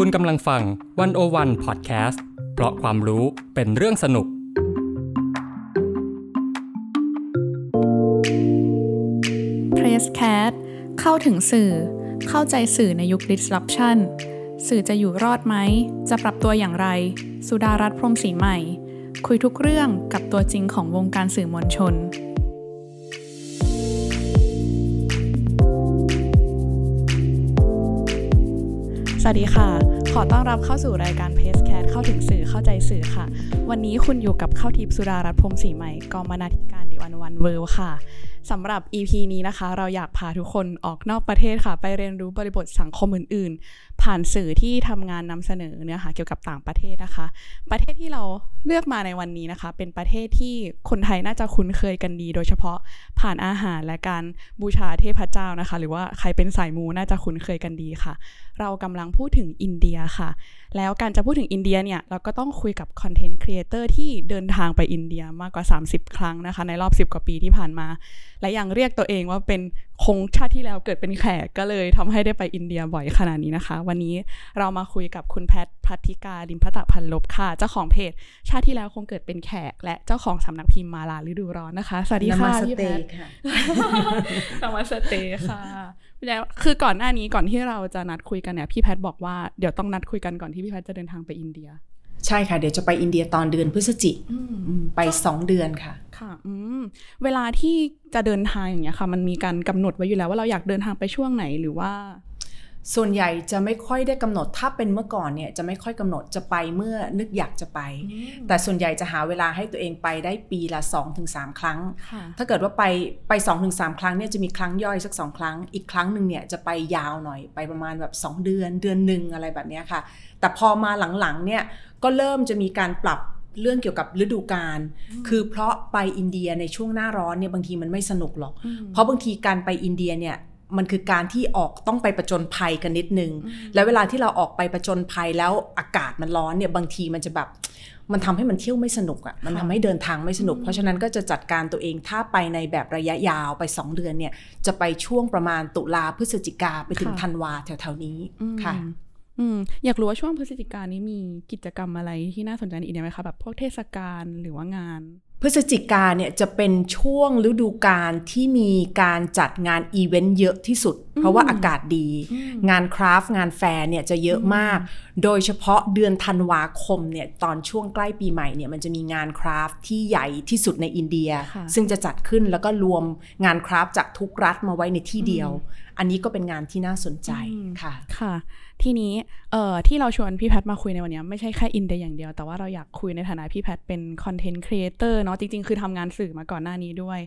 คุณกำลังฟังวันโอวันพอดแคสต์เพราะความรู้เป็นเรื่องสนุก Press Cat เข้าถึงสื่อ เข้าใจสื่อในยุค disruption สื่อจะอยู่รอดไหม จะปรับตัวอย่างไร สุดารัตน์พรมศรีใหม่ คุยทุกเรื่องกับตัวจริงของวงการสื่อมวลชน วัสดีค่ะ ขอต้อนรับเข้าสู่รายการเพจแคสเข้าถึงสื่อเข้าใจสื่อค่ะ วันนี้คุณอยู่กับข้าวทิพย์สุดารัตน์พรมศรีใหม่กองบรรณาธิการดิวันวันเวิลค่ะสำหรับ EP นี้นะคะ เราอยากพาทุกคนออกนอกประเทศค่ะ ไปเรียนรู้บริบทสังคมอื่น ๆ ผ่านสื่อที่ทำงานนำเสนอเนื้อหาเกี่ยวกับต่างประเทศนะคะ ประเทศที่เราเลือกมาในวันนี้นะคะ เป็นประเทศที่คนไทยน่าจะคุ้นเคยกันดี โดยเฉพาะผ่านอาหารและการบูชาเทพเจ้านะคะ หรือว่าใครเป็นสายมูน่าจะคุ้นเคยกันดีค่ะ เรากำลังพูดถึงอินเดียค่ะ แล้วการจะพูดถึงอินเดียเนี่ยเราก็ต้องคุยกับ content creator ที่เดินทางไปอินเดียมากกว่า 30 ครั้งนะคะ ในรอบ 10 กว่าปีที่ผ่านมา และยังเรียกตัวเองว่าเป็น คงชาติที่แล้วเกิดเป็นแขกก็เลยทำให้ได้ไปอินเดียบ่อยขนาดนี้นะคะ วันนี้เรามาคุยกับคุณแพทพัทธิกาลิมพตะพันลบค่ะ เจ้าของเพจ ชาติที่แล้วคงเกิดเป็นแขก และเจ้าของสำนักพิมพ์มาลาฤดูร้อนนะคะสวัสดีค่ะนามาสพี่เตแพทย์ค่ะนมาสเตย์ค่ะแล้วคือก่อนหน้านี้ก่อนที่เราจะนัดคุยกันเนี่ยพี่แพทบอกว่าเดี๋ยวต้องนัดคุยกันก่อนที่พี่แพทจะเดินทางไปอินเดีย ใช่ค่ะ เดี๋ยวจะไปอินเดียตอนเดือนพฤศจิกอืมไปสองเดือนค่ะ ค่ะอืมเวลาที่จะเดินทางอย่างเงี้ยค่ะ มันมีการกำหนดไว้อยู่แล้วว่าเราอยากเดินทางไปช่วงไหนหรือว่า ส่วนใหญ่จะไม่ค่อยได้กำหนดถ้าเป็นเมื่อก่อนเนี่ยจะไม่ค่อยกำหนดจะไปเมื่อนึกอยากจะไป แต่ส่วนใหญ่จะหาเวลาให้ตัวเองไปได้ปีละ 2-3 ครั้งค่ะถ้าเกิดว่าไปไป 2-3 ครั้งเนี่ยจะมีครั้งย่อยสัก 2 ครั้ง อีกครั้งหนึ่งเนี่ยจะไปยาวหน่อยไปประมาณแบบ 2 เดือนเดือนหนึ่งอะไรแบบเนี้ยค่ะ แต่พอมาหลังๆเนี่ยก็เริ่มจะมีการปรับเรื่องเกี่ยวกับฤดูกาล คือเพราะไปอินเดียในช่วงหน้าร้อนเนี่ยบางทีมันไม่สนุกหรอก เพราะบางทีการไปอินเดียเนี่ย มันคือการที่ออกต้องไปประจนภัยกันนิดนึง แล้วเวลาที่เราออกไปประจนภัยแล้วอากาศมันร้อนเนี่ยบางทีมันจะแบบมันทำให้มันเที่ยวไม่สนุกอะ่ะ มันทำให้เดินทางไม่สนุก เพราะฉะนั้นก็จะจัดการตัวเองถ้าไปในแบบระยะยาวไป 2 เดือนเนี่ย จะไปช่วงประมาณตุลาพฤศจิกาไปถึงค่ะธันวาแถวๆนี้อืมค่ะอืมอยากรู้ว่าช่วงพฤศจิกายนนี้มีกิจกรรมอะไรที่น่าสนใจในอินเดียไหมคะแบบพวกเทศกาลหรือว่างาน พฤศจิกาเนี่ยจะเป็นช่วงฤดูกาลที่มีการจัดงานอีเวนต์เยอะที่สุด เพราะว่าอากาศดี งาน craft งานแฟร์เนี่ยจะเยอะมาก โดยเฉพาะเดือนธันวาคมเนี่ยตอนช่วงใกล้ปีใหม่เนี่ยมันจะมีงาน craft ที่ใหญ่ที่สุดในอินเดียค่ะซึ่งจะจัดขึ้นแล้วก็รวมงาน craft จากทุกรัฐมาไว้ในที่เดียว อันนี้ก็เป็นงานที่น่าสนใจอืมค่ะค่ะ ทีนี้เอ่อที่เราชวนพี่แพทมาคุยในวันนี้ไม่ใช่แค่อินเดียอย่างเดียว แต่ว่าเราอยากคุยในฐานะพี่แพทเป็น content creator เนาะจริง ๆ คือทำงานสื่อมาก่อนหน้านี้ด้วย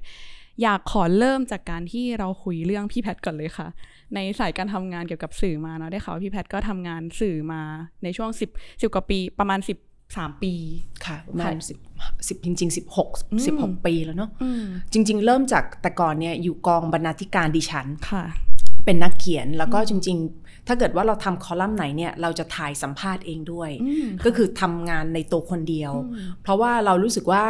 อยากขอเริ่มจากการที่เราคุยเรื่องพี่แพทก่อนเลยค่ะ ในสายการทำงานเกี่ยวกับสื่อมาเนาะได้ข่าวว่าพี่แพทก็ทำงานสื่อมาในช่วงสิบสิบกว่าปีประมาณสิบสามปีค่ะประมาณค่ะสิบสิบจริงๆสิบหกอืมสิบหกปีแล้วเนาะอืมจริง ๆ เริ่มจากแต่ก่อนเนี่ยอยู่กองบรรณาธิการดิฉันค่ะ เป็นนักเขียนแล้วก็จริง ๆ ถ้าเกิดว่าเราทำคอลัมน์ไหนเนี่ยเราจะถ่ายสัมภาษณ์เองด้วยอืมก็คือทำงานในตัวคนเดียวอืมเพราะว่าเรารู้สึกว่า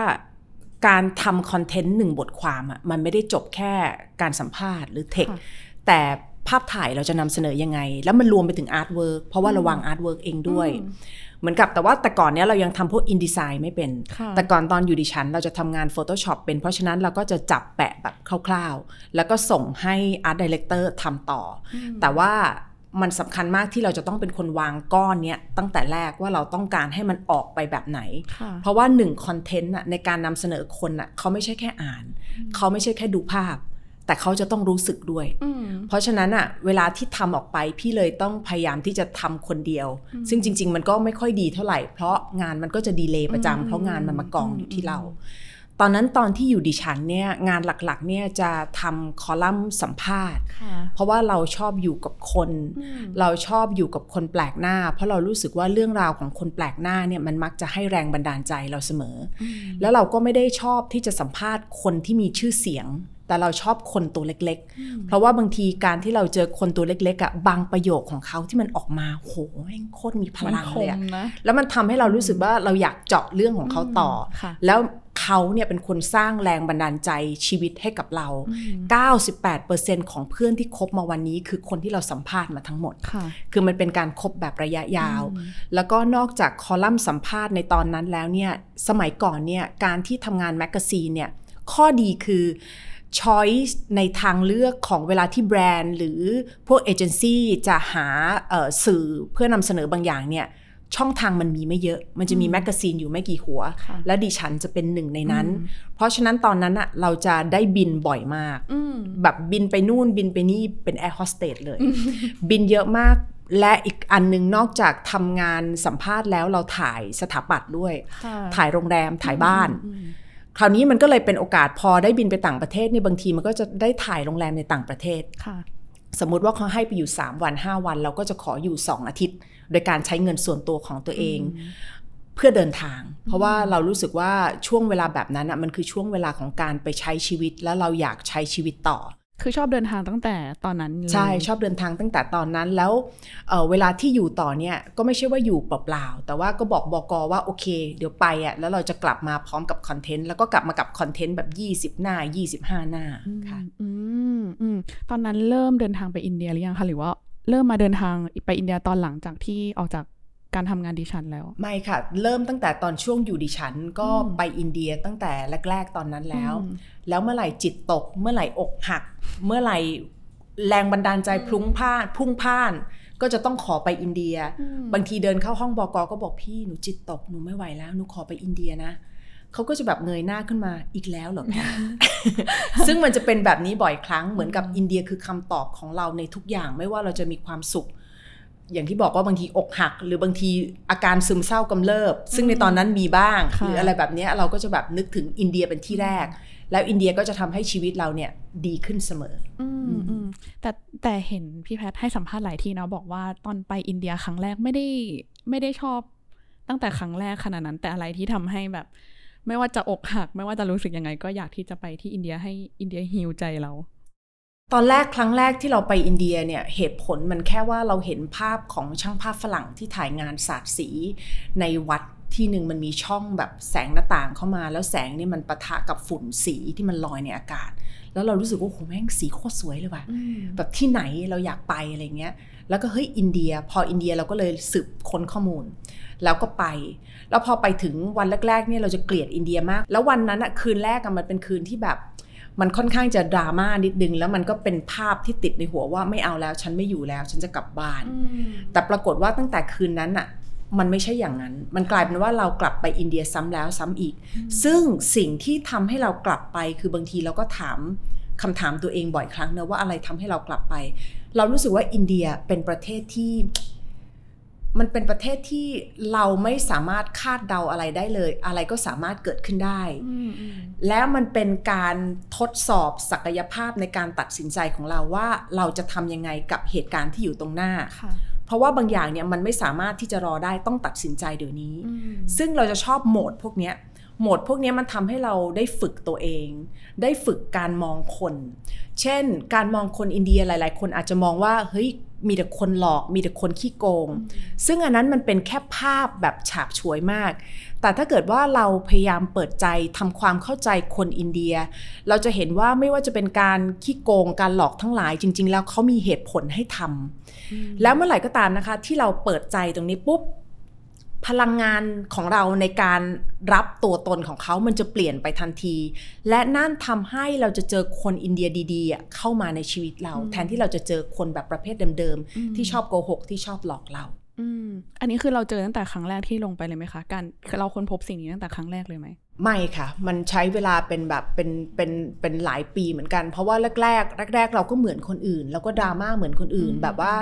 การทำคอนเทนต์หนึ่งบทความอะ่ะมันไม่ได้จบแค่การสัมภาษณ์หรือเทคค่ะแต่ภาพถ่ายเราจะนำเสนอยังไง แล้วมันรวมไปถึง artwork เพราะว่าเราวาง artwork เองด้วยอืม เหมือนกับแต่ว่าแต่ก่อนเนี้ยเรายังทำพวก InDesign ไม่เป็นค่ะแต่ก่อนตอนอยู่ดิฉัน เราจะทำงาน Photoshop เป็น เพราะฉะนั้นเราก็จะจับแปะแบบคร่าวๆ แล้วก็ส่งให้ Art Director ทำต่ออมแต่ว่ามันสำคัญมากที่เราจะต้องเป็นคนวางก้อนเนี้ยตั้งแต่แรกว่าเราต้องการให้มันออกไปแบบไหนค่ะเพราะว่าหนึ่งคอนเทนต์ในการนำเสนอคนน่ะเขาไม่ใช่แค่อ่าน เขาไม่ใช่แค่ดูภาพ แต่เขาจะต้องรู้สึกด้วยอืมเพราะฉะนั้นอะเวลาที่ทำออกไปพี่เลยต้องพยายามที่จะทำคนเดียวอืมซึ่งจริง ๆ มันก็ไม่ค่อยดีเท่าไหร่ เพราะงานมันก็จะดีเลย์ประอืมจำเพราะงานมันมากองอยู่ที่อืมเรา ตอนนั้นตอนที่อยู่ดิฉันเนี่ยงานหลักๆเนี่ยจะทำคอลัมน์สัมภาษณ์ค่ะเพราะว่าเราชอบอยู่กับคนอืมเราชอบอยู่กับคนแปลกหน้า เพราะเรารู้สึกว่าเรื่องราวของคนแปลกหน้าเนี่ยมันมักจะให้แรงบันดาลใจเราเสมออืมแล้วเราก็ไม่ได้ชอบที่จะสัมภาษณ์คนที่มีชื่อเสียง แแต่เราชอบคนตัวเล็ก ๆ เพราะว่าบางทีการที่เราเจอคนตัวเล็กๆอะบางประโยคของเขาที่มันออกมาโหแม่งโคตรมีพมันลังคเลยมอะนะแล้วมันทำให้เรารู้สึกว่าเราอยากเจาะเรื่องของเขาต่ออค่ะแล้วเขาเนี่ยเป็นคนสร้างแรงบันดาลใจชีวิตให้กับเรา 98%ของเพื่อนที่คบมาวันนี้ คือคนที่เราสัมภาษณ์มาทั้งหมดค่ะคือมันเป็นการคบแบบระยะยาว แล้วก็นอกจากคอลัมน์สัมภาษณ์ในตอนนั้นแล้วเนี่ย สมัยก่อนเนี่ย การที่ทำงานแมกกาซีนเนี่ย ข้อดีคือ choice ในทางเลือกของเวลาที่แบรนด์ หรือพวกเอเจนซี่จะหาเอ่อสื่อเพื่อนำเสนอบางอย่างเนี่ยช่องทางมันมีไม่เยอะ มันจะมีแมกกาซีนอยู่ไม่กี่หัวค่ะและดิฉันจะเป็นหนึ่งในนั้น เพราะฉะนั้นตอนนั้นอะเราจะได้บินบ่อยมากอืมแบบบินไปนู่นบินไปนี่เป็นแอร์โฮสเตสเลย บินเยอะมาก และอีกอันหนึงนอกจากทำงานสัมภาษณ์แล้วเราถ่ายสถาปัตย์ด้วยค่ะถ่ายโรงแรมถ่ายบ้านอืม คราวนี้มันก็เลยเป็นโอกาสพอได้บินไปต่างประเทศเนี่ยบางทีมันก็จะได้ถ่ายโรงแรมในต่างประเทศค่ะ สมมุติว่าเขาให้ไปอยู่ 3 วัน 5 วัน เราก็จะขออยู่ 2 อาทิตย์ โดยการใช้เงินส่วนตัวของตัวเอง เพื่อเดินทาง เพราะว่าเรารู้สึกว่าช่วงเวลาแบบนั้นอะมันคือช่วงเวลาของการไปใช้ชีวิต แล้วเราอยากใช้ชีวิตต่อ คือชอบเดินทางตั้งแต่ตอนนั้นเลยใช่ชอบเดินทางตั้งแต่ตอนนั้นแล้วเอ่อเวลาที่อยู่ต่อเนี่ยก็ไม่ใช่ว่าอยู่เปล่าๆแต่ว่าก็บอกบอกอว่าโอเค เดี๋ยวไปอะแล้วเราจะกลับมาพร้อมกับคอนเทนต์แล้วก็กลับมากับคอนเทนต์แบบ 20 หน้า 25 หน้าค่ะอืมอืมตอนนั้นเริ่มเดินทางไปอินเดียหรือยังคะหรือว่าเริ่มมาเดินทางไปอินเดียตอนหลังจากที่ออกจาก การทำงานดิฉันแล้ว ไม่ค่ะ เริ่มตั้งแต่ตอนช่วงอยู่ดิฉันก็อืมไปอินเดียตั้งแต่แรก ๆ ตอนนั้นแล้วอืมแล้วเมื่อไหร่จิตตก เมื่อไหร่อกหัก เมื่อไหร่แรงบันดาลใจพลุ้งพล่านพรุ่งพล่าน ก็จะต้องขอไปอินเดีย บางทีเดินเข้าห้องบอกก็บอกพี่หนูจิตตกหนูไม่ไหวแล้วหนูขอไปอินเดียนะเขาก็จะแบบเงยหน้าขึ้นมาอีกแล้วเหรอแพรซึ่งมันจะเป็นแบบนี้บ่อยครั้งเหมือนกับอินเดียคือคำตอบของเราในทุกอย่างไม่ว่าเราจะมีความสุข อย่างที่บอกว่าบางทีอกหัก หรือบางทีอาการซึมเศร้ากำเริบ ซึ่งในตอนนั้นมีบ้างค่ะหรืออะไรแบบเนี้ยเราก็จะแบบนึกถึงอินเดียเป็นที่แรก แล้วอินเดียก็จะทำให้ชีวิตเราเนี่ยดีขึ้นเสมออืมอืมแต่แต่เห็นพี่แพทย์ให้สัมภาษณ์หลายทีนะบอกว่าตอนไปอินเดียครั้งแรกไม่ได้ไม่ได้ชอบตั้งแต่ครั้งแรกขนาดนั้น แต่อะไรที่ทำให้แบบ ไม่ว่าจะอกหัก ไม่ว่าจะรู้สึกยังไง ก็อยากที่จะไปที่อินเดียให้อินเดียฮิวใจเรา ตอนแรกครั้งแรกที่เราไปอินเดียเนี่ยเหตุผลมันแค่ว่าเราเห็นภาพของช่างภาพฝรั่งที่ถ่ายงานสาดสีในวัดที่หนึ่งมันมีช่องแบบแสงหน้าต่างเข้ามา แล้วแสงนี่มันปะทะกับฝุ่นสีที่มันลอยในอากาศ แล้วเรารู้สึกว่าโอ้โหแม่งสีโคตรสวยเลยว่ะแบบที่ไหนเราอยากไปอะไรเงี้ย แล้วก็เฮ้ยอินเดีย พออินเดียเราก็เลยสืบค้นข้อมูล แล้วก็ไป แล้วพอไปถึงวันแรกๆเนี่ยเราจะเกลียดอินเดียมาก แล้ววันนั้นอะคืนแรกอะมันเป็นคืนที่แบบ มันค่อนข้างจะดราม่านิดนึง แล้วมันก็เป็นภาพที่ติดในหัวว่าไม่เอาแล้วฉันไม่อยู่แล้ว ฉันจะกลับบ้าน แต่ปรากฏว่าตั้งแต่คืนนั้นอะมันไม่ใช่อย่างนั้น มันกลายเป็นว่าเรากลับไปอินเดียซ้ำแล้วซ้ำอีก ซึ่งสิ่งที่ทำให้เรากลับไปคือบางทีเราก็ถามคำถามตัวเองบ่อยครั้งนะว่าอะไรทำให้เรากลับไป เรารู้สึกว่าอินเดียเป็นประเทศที่ มันเป็นประเทศที่เราไม่สามารถคาดเดาอะไรได้เลย อะไรก็สามารถเกิดขึ้นได้ แล้วมันเป็นการทดสอบศักยภาพในการตัดสินใจของเราว่าเราจะทำยังไงกับเหตุการณ์ที่อยู่ตรงหน้าค่ะเพราะว่าบางอย่างเนี่ยมันไม่สามารถที่จะรอได้ต้องตัดสินใจเดี๋ยวนี้ ซึ่งเราจะชอบโหมดพวกเนี้ยโหมดพวกเนี้ยมันทำให้เราได้ฝึกตัวเอง ได้ฝึกการมองคน เช่น การมองคนอินเดียหลาย ๆ คนอาจจะมองว่าเฮ้ย มีแต่คนหลอกมีแต่คนขี้โกง ซึ่งอันนั้นมันเป็นแค่ภาพแบบฉาบฉวยมาก แต่ถ้าเกิดว่าเราพยายามเปิดใจทำความเข้าใจคนอินเดีย เราจะเห็นว่าไม่ว่าจะเป็นการขี้โกงการหลอกทั้งหลายจริง ๆ แล้วเขามีเหตุผลให้ทำแล้วเมื่อไหร่ก็ตามนะคะ ที่เราเปิดใจตรงนี้ปุ๊บ พลังงานของเราในการรับตัวตนของเขามันจะเปลี่ยนไปทันที และนั่นทำให้เราจะเจอคนอินเดียดีๆอะเข้ามาในชีวิตเรา แทนที่เราจะเจอคนแบบประเภทเดิมๆ ที่ชอบโกหกที่ชอบหลอกเราอืมอันนี้คือเราเจอตั้งแต่ครั้งแรกที่ลงไปเลยไหมคะ การคือเราค้นพบสิ่งนี้ตั้งแต่ครั้งแรกเลยไหมไม่ค่ะ มันใช้เวลาเป็นแบบเป็นเป็นเป็นหลายปีเหมือนกัน เพราะว่าแรกๆแรก ๆ เราก็เหมือนคนอื่น แล้วก็ดราม่าเหมือนคนอื่นอืมแบบว่า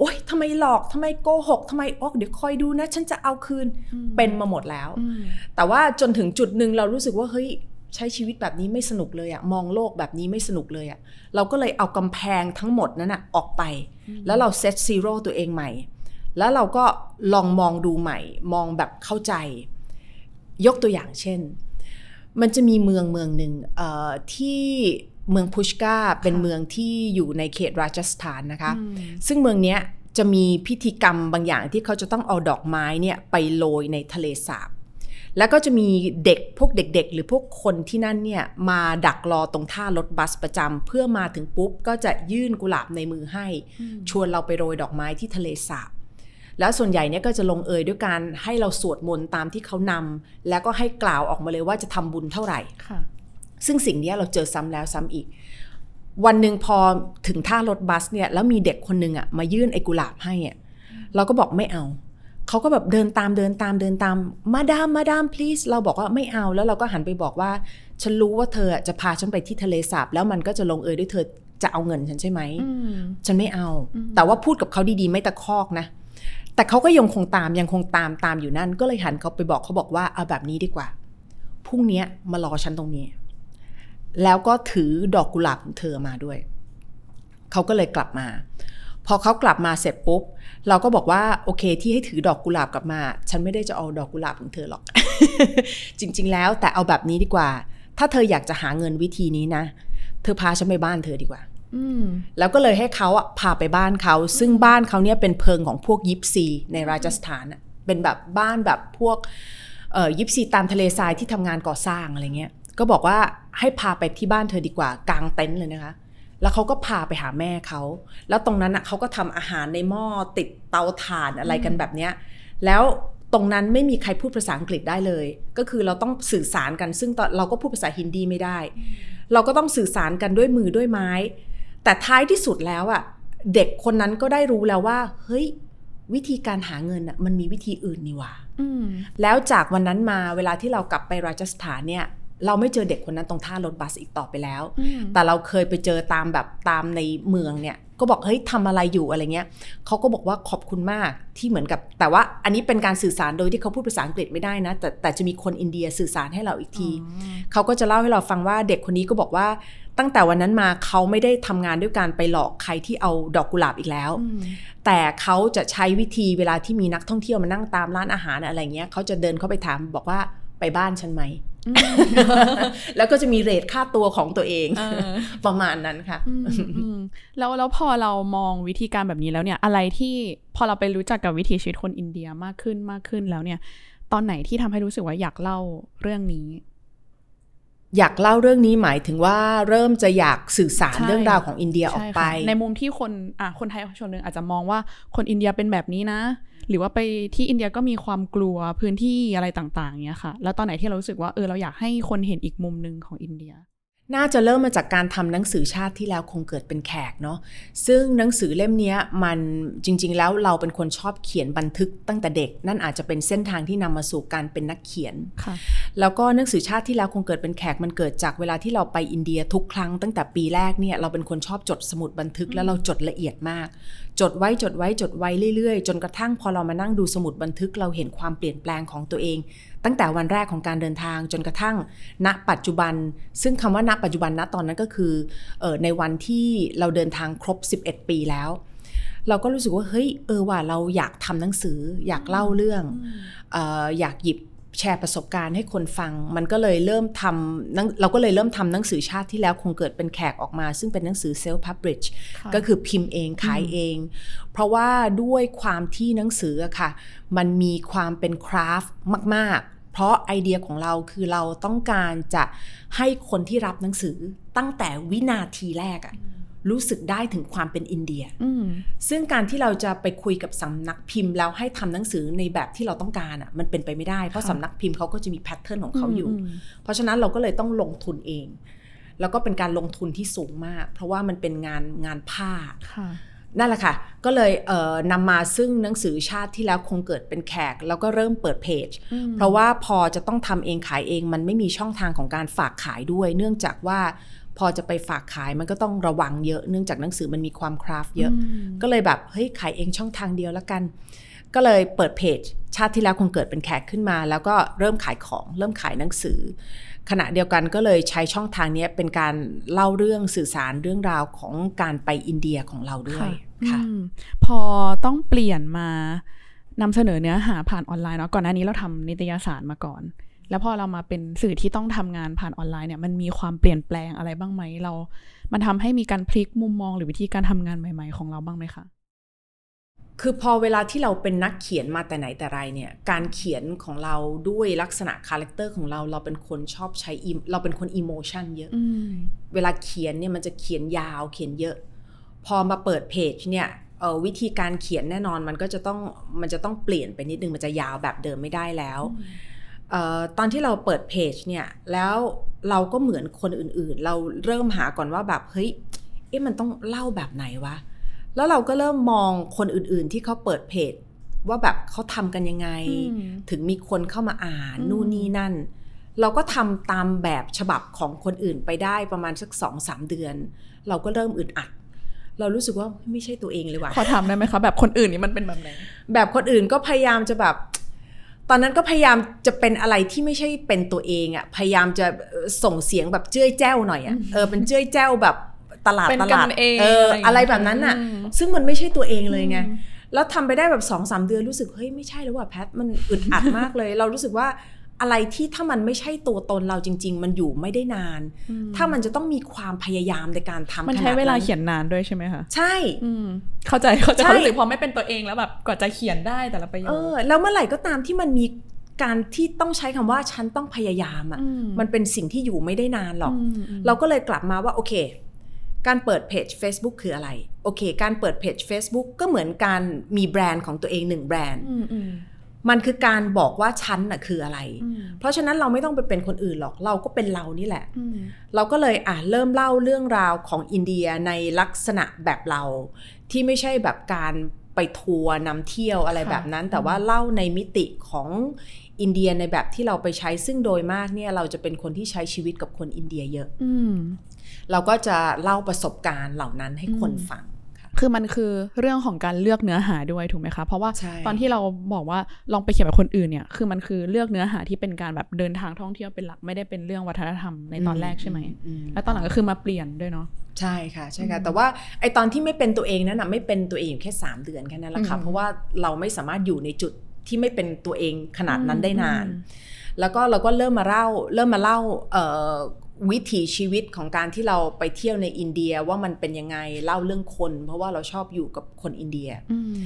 โอ๊ยทำไมหลอกทำไมโกหกทำไมโอ๊ยเดี๋ยวคอยดูนะ ฉันจะเอาคืนเป็นมาหมดแล้วอืมแต่ว่าจนถึงจุดหนึ่งเรารู้สึกว่าเฮ้ยใช้ชีวิตแบบนี้ไม่สนุกเลยอะมองโลกแบบนี้ไม่สนุกเลยอะเราก็เลยเอากำแพงทั้งหมดนั้นอะออกไป แล้วเราเซตซีโร่ตัวเองใหม่ แล้วเราก็ลองมองดูใหม่ มองแบบเข้าใจ ยกตัวอย่างเช่น มันจะมีเมืองเมืองหนึ่งเอ่อที่ เมืองพุชกาเป็นเมืองที่อยู่ในเขตราชสถานนะคะ ซึ่งเมืองเนี้ยจะมีพิธีกรรมบางอย่างที่เขาจะต้องเอาดอกไม้เนี่ยไปโรยในทะเลสาบ แล้วก็จะมีเด็กพวกเด็กๆ หรือพวกคนที่นั่นเนี่ยมาดักรอตรงท่ารถบัสประจำเพื่อมาถึงปุ๊บก็จะยื่นกุหลาบในมือให้ ชวนเราไปโรยดอกไม้ที่ทะเลสาบแล้วส่วนใหญ่เนี่ยก็จะลงเอยด้วยการให้เราสวดมนต์ตามที่เขานำแล้วก็ให้กล่าวออกมาเลยว่าจะทำบุญเท่าไหร่ค่ะ ซึ่งสิ่งเนี้ยเราเจอซ้ำแล้วซ้ำอีก วันหนึ่งพอถึงท่ารถบัสเนี่ยแล้วมีเด็กคนหนึ่งอะมายื่นไอ้กุหลาบให้อะเราก็บอกไม่เอาเขาก็แบบเดินตามเดินตามเดินตามมาดามมาดาม please เราบอกว่าไม่เอาแล้วเราก็หันไปบอกว่า ฉันรู้ว่าเธออะจะพาฉันไปที่ทะเลสาบ แล้วมันก็จะลงเอยด้วยเธอจะเอาเงินฉันใช่ไหมอืมฉันไม่เอา แต่ว่าพูดกับเขาดีๆ ไม่ตะคอกนะ แต่เขาก็ยังคงตามยังคงตามตามอยู่นั่น ก็เลยหันเขาไปบอกเขาบอกว่าเอาแบบนี้ดีกว่าพรุ่งเนี้ยมารอฉันตรงนี้ แล้วก็ถือดอกกุหลาบของเธอมาด้วย เขาก็เลยกลับมา พอเขากลับมาเสร็จปุ๊บ เราก็บอกว่าโอเค ที่ให้ถือดอกกุหลาบกลับมา ฉันไม่ได้จะเอาดอกกุหลาบของเธอหรอก จริง ๆ แล้วแต่เอาแบบนี้ดีกว่า ถ้าเธออยากจะหาเงินวิธีนี้นะ เธอพาฉันไปบ้านเธอดีกว่าอืมแล้วก็เลยให้เขาอะพาไปบ้านเขา ซึ่งบ้านเขาเนี่ยเป็นเพิงของพวกยิปซีในราชสถานอะเป็นแบบบ้านแบบพวกเอ่อยิปซีตามทะเลทรายที่ทำงานก่อสร้างอะไรเงี้ย ก็บอกว่าให้พาไปที่บ้านเธอดีกว่ากางเต็นท์เลยนะคะ แล้วเขาก็พาไปหาแม่เขา แล้วตรงนั้นอะเขาก็ทำอาหารในหม้อติดเตาถ่านอะไรกันแบบเนี้ย แล้วตรงนั้นไม่มีใครพูดภาษาอังกฤษได้เลย ก็คือเราต้องสื่อสารกัน ซึ่งตอนเราก็พูดภาษาฮินดีไม่ได้ เราก็ต้องสื่อสารกันด้วยมือด้วยไม้ แต่ท้ายที่สุดแล้วอะเด็กคนนั้นก็ได้รู้แล้วว่า เฮ้ย วิธีการหาเงินอะมันมีวิธีอื่นนี่หว่าอืมแล้วจากวันนั้นมาเวลาที่เรากลับไปราชสถานเนี่ย เราไม่เจอเด็กคนนั้นตรงท่ารถบัสอีกต่อไปแล้วอืมแต่เราเคยไปเจอตามแบบตามในเมืองเนี่ย ก็บอกเฮ้ยทำอะไรอยู่อะไรเงี้ยเขาก็บอกว่าขอบคุณมากที่เหมือนกับ แต่ว่าอันนี้เป็นการสื่อสารโดยที่เขาพูดภาษาอังกฤษไม่ได้นะ แต่แต่จะมีคนอินเดียสื่อสารให้เราอีกที เขาก็จะเล่าให้เราฟังว่าเด็กคนนี้ก็บอกว่าตั้งแต่วันนั้นมาเขาไม่ได้ทำงานด้วยการไปหลอกใครที่เอาดอกกุหลาบอีกแล้วอืมแต่เขาจะใช้วิธีเวลาที่มีนักท่องเที่ยวมานั่งตามร้านอาหารอะไรเงี้ยเขาจะเดินเข้าไปถามบอกว่าไปบ้านฉันไหม แล้วก็จะมีเรทค่าตัวของตัวเองเออประมาณนั้นค่ะอืมอืมแล้วแล้วพอเรามองวิธีการแบบนี้แล้วเนี่ย อะไรที่พอเราไปรู้จักกับวิถีชีวิตคนอินเดียมากขึ้นมากขึ้นแล้วเนี่ย ตอนไหนที่ทำให้รู้สึกว่าอยากเล่าเรื่องนี้ อยากเล่าเรื่องนี้หมายถึงว่าเริ่มจะอยากสื่อสารใช่เรื่องราวของอินเดียออกไปใช่ค่ะในมุมที่คนอะคนไทยชนหนึ่งอาจจะมองว่าคนอินเดียเป็นแบบนี้นะ หรือว่าไปที่อินเดียก็มีความกลัวพื้นที่อะไรต่างๆเนี้ยค่ะ แล้วตอนไหนที่เรารู้สึกว่าเออเราอยากให้คนเห็นอีกมุมหนึ่งของอินเดีย น่าจะเริ่มมาจากการทำหนังสือชาติที่แล้วคงเกิดเป็นแขกเนาะซึ่งหนังสือเล่มเนี้ยมันจริง ๆ แล้วเราเป็นคนชอบเขียนบันทึกตั้งแต่เด็ก นั่นอาจจะเป็นเส้นทางที่นำมาสู่การเป็นนักเขียนค่ะแล้วก็หนังสือชาติที่แล้วคงเกิดเป็นแขกมันเกิดจากเวลาที่เราไปอินเดียทุกครั้งตั้งแต่ปีแรกเนี่ยเราเป็นคนชอบจดสมุดบันทึกแล้วเราจดละเอียดมาก จดไว้จดไว้จดไว้เรื่อยๆ จนกระทั่งพอเรามานั่งดูสมุดบันทึกเราเห็นความเปลี่ยนแปลงของตัวเอง ตั้งแต่วันแรกของการเดินทางจนกระทั่ง ณปัจจุบัน ซึ่งคำว่าณปัจจุบันณตอนนั้นก็คือเออในวันที่เราเดินทางครบ 11 ปีแล้ว เราก็รู้สึกว่าเฮ้ยเออว่าเราอยากทำหนังสือ อยากเล่าเรื่องเอออยากหยิบ แชร์ประสบการณ์ให้คนฟัง มันก็เลยเริ่มทำหนังเราก็เลยเริ่มทำหนังสือชาติที่แล้วคงเกิดเป็นแขกออกมา ซึ่งเป็นหนังสือ self publish ค่ะก็คือพิมพ์เองขายเอง เพราะว่าด้วยความที่หนังสืออะค่ะ มันมีความเป็นคราฟต์มาก ๆ เพราะไอเดียของเราคือเราต้องการจะให้คนที่รับหนังสือตั้งแต่วินาทีแรกอะ รู้สึกได้ถึงความเป็นอินเดียอืมซึ่งการที่เราจะไปคุยกับสำนักพิมพ์ แล้วให้ทำหนังสือในแบบที่เราต้องการอะมันเป็นไปไม่ได้ เพราะค่ะสำนักพิมพ์เขาก็จะมีแพทเทิร์นของเขาอยู่มเพราะฉะนั้นเราก็เลยต้องลงทุนเอง แล้วก็เป็นการลงทุนที่สูงมาก เพราะว่ามันเป็นงานงานผ้าค่ะนั่นแหละค่ะ ก็เลยเอ่อนำมาซึ่งหนังสือชาติที่แล้วคงเกิดเป็นแขก แล้วก็เริ่มเปิดเพจอืมเพราะว่าพอจะต้องทำเองขายเองมันไม่มีช่องทางของการฝากขายด้วย เนื่องจากว่า พอจะไปฝากขายมันก็ต้องระวังเยอะเนื่องจากหนังสือมันมีความคราฟต์เยอะมก็เลยแบบเฮ้ยขายเองช่องทางเดียวแล้วกัน ก็เลยเปิดเพจ ชาติที่แล้วคงเกิดเป็นแขกขึ้นมา แล้วก็เริ่มขายของเริ่มขายหนังสือ ขณะเดียวกันก็เลยใช้ช่องทางเนี้ยเป็นการเล่าเรื่องสื่อสารเรื่องราวของการไปอินเดียของเราด้วยค่ะอืมพอต้องเปลี่ยนมานำเสนอเนื้อหาผ่านออนไลน์เนาะก่อนหน้านี้เราทำนิตยสารมาก่อน แล้วพอเรามาเป็นสื่อที่ต้องทำงานผ่านออนไลน์เนี่ยมันมีความเปลี่ยนแปลงอะไรบ้างไหมเรา มันทำให้มีการพลิกมุมมองหรือวิธีการทำงานใหม่ ๆ ของเราบ้างไหมคะคือพอเวลาที่เราเป็นนักเขียนมาแต่ไหนแต่ไรเนี่ย การเขียนของเราด้วยลักษณะคาแรคเตอร์ของเราเราเป็นคนชอบใช้ em- เราเป็นคน emotion เยอะอืมเวลาเขียนเนี่ยมันจะเขียนยาวเขียนเยอะ พอมาเปิดเพจเนี่ยเอ่อวิธีการเขียนแน่นอนมันก็จะต้องมันจะต้องเปลี่ยนไปนิดนึงมันจะยาวแบบเดิมไม่ได้แล้วเอ่อ ตอนที่เราเปิดเพจเนี่ยแล้วเราก็เหมือนคนอื่นๆ เราเริ่มหาก่อนว่าแบบเฮ้ยเอ๊ะมันต้องเล่าแบบไหนวะแล้วเราก็เริ่มมองคนอื่นๆ ที่เขาเปิดเพจ ว่าแบบเขาทำกันยังไงอืมถึงมีคนเข้ามาอ่านอืมนู่นนี่นั่น เราก็ทำตามแบบฉบับของคนอื่นไปได้ประมาณสักสองสามเดือน เราก็เริ่มอึดอัด เรารู้สึกว่าไม่ใช่ตัวเองเลยว่ะขอถามได้ไหมคะ แบบคนอื่นนี่มันเป็นแบบไหนแบบคนอื่นก็พยายามจะแบบ ตอนนั้นก็พยายามจะเป็นอะไรที่ไม่ใช่เป็นตัวเองอะพยายามจะเอ่อส่งเสียงแบบเจ้ยแจ้วหน่อยอะเออเป็นเจ้ยแจ้วแบบตลาดเป็นตกัลาดนเองเอออะไรอย่างเงี้ยอะไรแบบนั้นน่ะอืมซึ่งมันไม่ใช่ตัวเองเลยไงแล้วทำไปได้แบบสองสามเดือนรู้สึกเฮ้ยไม่ใช่แล้วว่ะแพทมันอึดอัดมากเลย เรารู้สึกว่า อะไรที่ถ้ามันไม่ใช่ตัวตนเราจริง ๆ มันอยู่ไม่ได้นานอืมถ้ามันจะต้องมีความพยายามในการทำมันขใช้นาดเวลานั้นเขียนนานด้วยใช่ไหมคะใช่อืมเข้าใจเข้าใจใช่ความรู้สึกพอไม่เป็นตัวเองแล้วแบบกว่าจะเขียนได้แต่ละประโยเอคอแล้วเมื่อไหร่ก็ตามที่มันมีการที่ต้องใช้คำว่าฉันต้องพยายามอะมมันเป็นสิ่งที่อยู่ไม่ได้นานหรอกอืมอืมเราก็เลยกลับมาว่าโอเค การเปิดเพจ Facebook คืออะไร โอเค การเปิดเพจ Facebook ก็เหมือนการมีแบรนด์ของตัวเองหนึ่งแบรนด์อื มอืมมันคือการบอกว่าฉันน่ะคืออะไรอืมเพราะฉะนั้นเราไม่ต้องไปเป็นคนอื่นหรอกเราก็เป็นเรานี่แหละอืมเราก็เลยอะเริ่มเล่าเรื่องราวของอินเดียในลักษณะแบบเรา ที่ไม่ใช่แบบการไปทัวร์นำเที่ยวอะไรค่ะแบบนั้นอืมแต่ว่าเล่าในมิติของอินเดียในแบบที่เราไปใช้ซึ่งโดยมากเนี่ยเราจะเป็นคนที่ใช้ชีวิตกับคนอินเดียเยอะอืมเราก็จะเล่าประสบการณ์เหล่านั้นให้คนอืมฟัง ค่ะคือมันคือเรื่องของการเลือกเนื้อหาด้วยถูกไหมคะ เพราะว่าใช่ตอนที่เราบอกว่าลองไปเขียนแบบคนอื่นเนี่ย คือมันคือเลือกเนื้อหาที่เป็นการแบบเดินทางท่องเที่ยวเป็นหลักไม่ได้เป็นเรื่องวัฒนธรรมในตอนแรกใช่ไหมอืมแล้วตอนหลังก็คือมาเปลี่ยนด้วยเนาะใช่ค่ะใช่ค่ะอืมแต่ว่าไอตอนที่ไม่เป็นตัวเองนั้นนะไม่เป็นตัวเองอยู่แค่ 3 เดือนแค่นั้นแหละค่ะอืมเพราะว่าเราไม่สามารถอยู่ในจุดที่ไม่เป็นตัวเองขนาดนั้นได้นานอืมแล้วก็เราก็เริ่มมาเล่า เริ่มมาเล่าเอ่อ วิถีชีวิตของการที่เราไปเที่ยวในอินเดียว่ามันเป็นยังไงเล่าเรื่องคน เพราะว่าเราชอบอยู่กับคนอินเดียอืม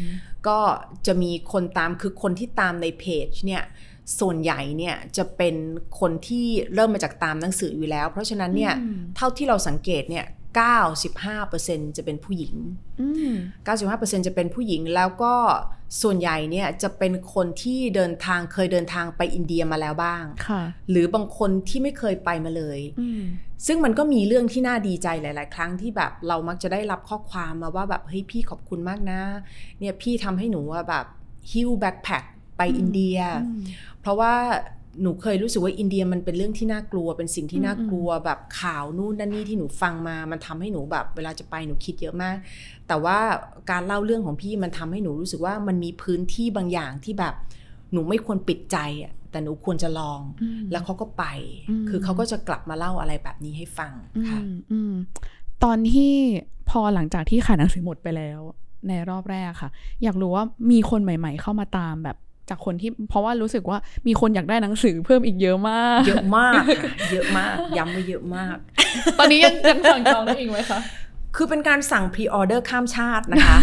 ก็จะมีคนตามคือคนที่ตามในเพจเนี่ยส่วนใหญ่เนี่ยจะเป็นคนที่เริ่มมาจากตามหนังสืออยู่แล้ว เพราะฉะนั้นเนี่ยอืมเท่าที่เราสังเกตเนี่ย95%จะเป็นผู้หญิงอืม95%จะเป็นผู้หญิงแล้วก็ ส่วนใหญ่เนี่ยจะเป็นคนที่เดินทางเคยเดินทางไปอินเดียมาแล้วบ้างค่ะหรือบางคนที่ไม่เคยไปมาเลยอืมซึ่งมันก็มีเรื่องที่น่าดีใจหลาย ๆ ครั้งที่แบบเรามักจะได้รับข้อความมาว่าแบบเฮ้ยพี่ขอบคุณมากนะ เนี่ยพี่ทำให้หนูว่าแบบฮิ้วแบ็คแพคไปอืมอินเดียอืมเพราะว่าหนูเคยรู้สึกว่าอินเดียมันเป็นเรื่องที่น่ากลัว เป็นสิ่งที่อืมน่ากลัวแบบข่าวนู่นนั่นนี่ที่หนูฟังมา มันทำให้หนูแบบ เวลาจะไปหนูคิดเยอะมาก แต่ว่าการเล่าเรื่องของพี่มันทำให้หนูรู้สึกว่ามันมีพื้นที่บางอย่างที่แบบ หนูไม่ควรปิดใจอะแต่หนูควรจะลองอืมแล้วเขาก็ไปอืมคือเขาก็จะกลับมาเล่าอะไรแบบนี้ให้ฟังค่ะอืมอืมตอนที่พอหลังจากที่ขายหนังสือหมดไปแล้ว ในรอบแรกค่ะ อยากรู้ว่ามีคนใหม่ ๆ เข้ามาตามแบบจากคนที่เพราะว่ารู้สึกว่ามีคนอยากได้หนังสือเพิ่มอีกเยอะมาก เยอะมากค่ะเยอะมากย้ำว่าเยอะมาก ตอนนี้ยังยังสั่งจองได้อีกไหมคะ คือเป็นการสั่งพรีออเดอร์ข้ามชาตินะคะ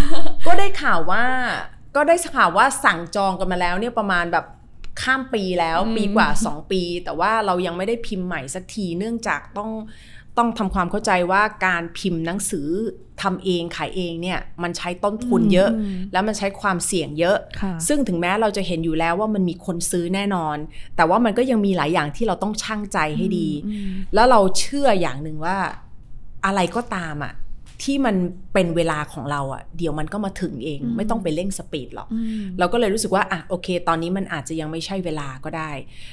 ก็ได้ข่าวว่าก็ได้ข่าวว่าสั่งจองกันมาแล้วเนี่ยประมาณแบบข้ามปีแล้วอืมปีกว่า 2 ปี แต่ว่าเรายังไม่ได้พิมพ์ใหม่สักทีเนื่องจากต้องต้องทำความเข้าใจว่าการพิมพ์หนังสือทำเองขายเองเนี่ยมันใช้ต้นทุนเยอะมแล้วมันใช้ความเสี่ยงเยอะค่ะซึ่งถึงแม้เราจะเห็นอยู่แล้วว่ามันมีคนซื้อแน่นอน แต่ว่ามันก็ยังมีหลายอย่างที่เราต้องชั่งใจให้ดีอืมแล้วเราเชื่ออย่างหนึ่งว่าอะไรก็ตามอะ ที่มันเป็นเวลาของเราอะเดี๋ยวมันก็มาถึงเองอืมไม่ต้องไปเร่งสปีดหรอกอืมเราก็เลยรู้สึกว่าอะโอเค ตอนนี้มันอาจจะยังไม่ใช่เวลาก็ได้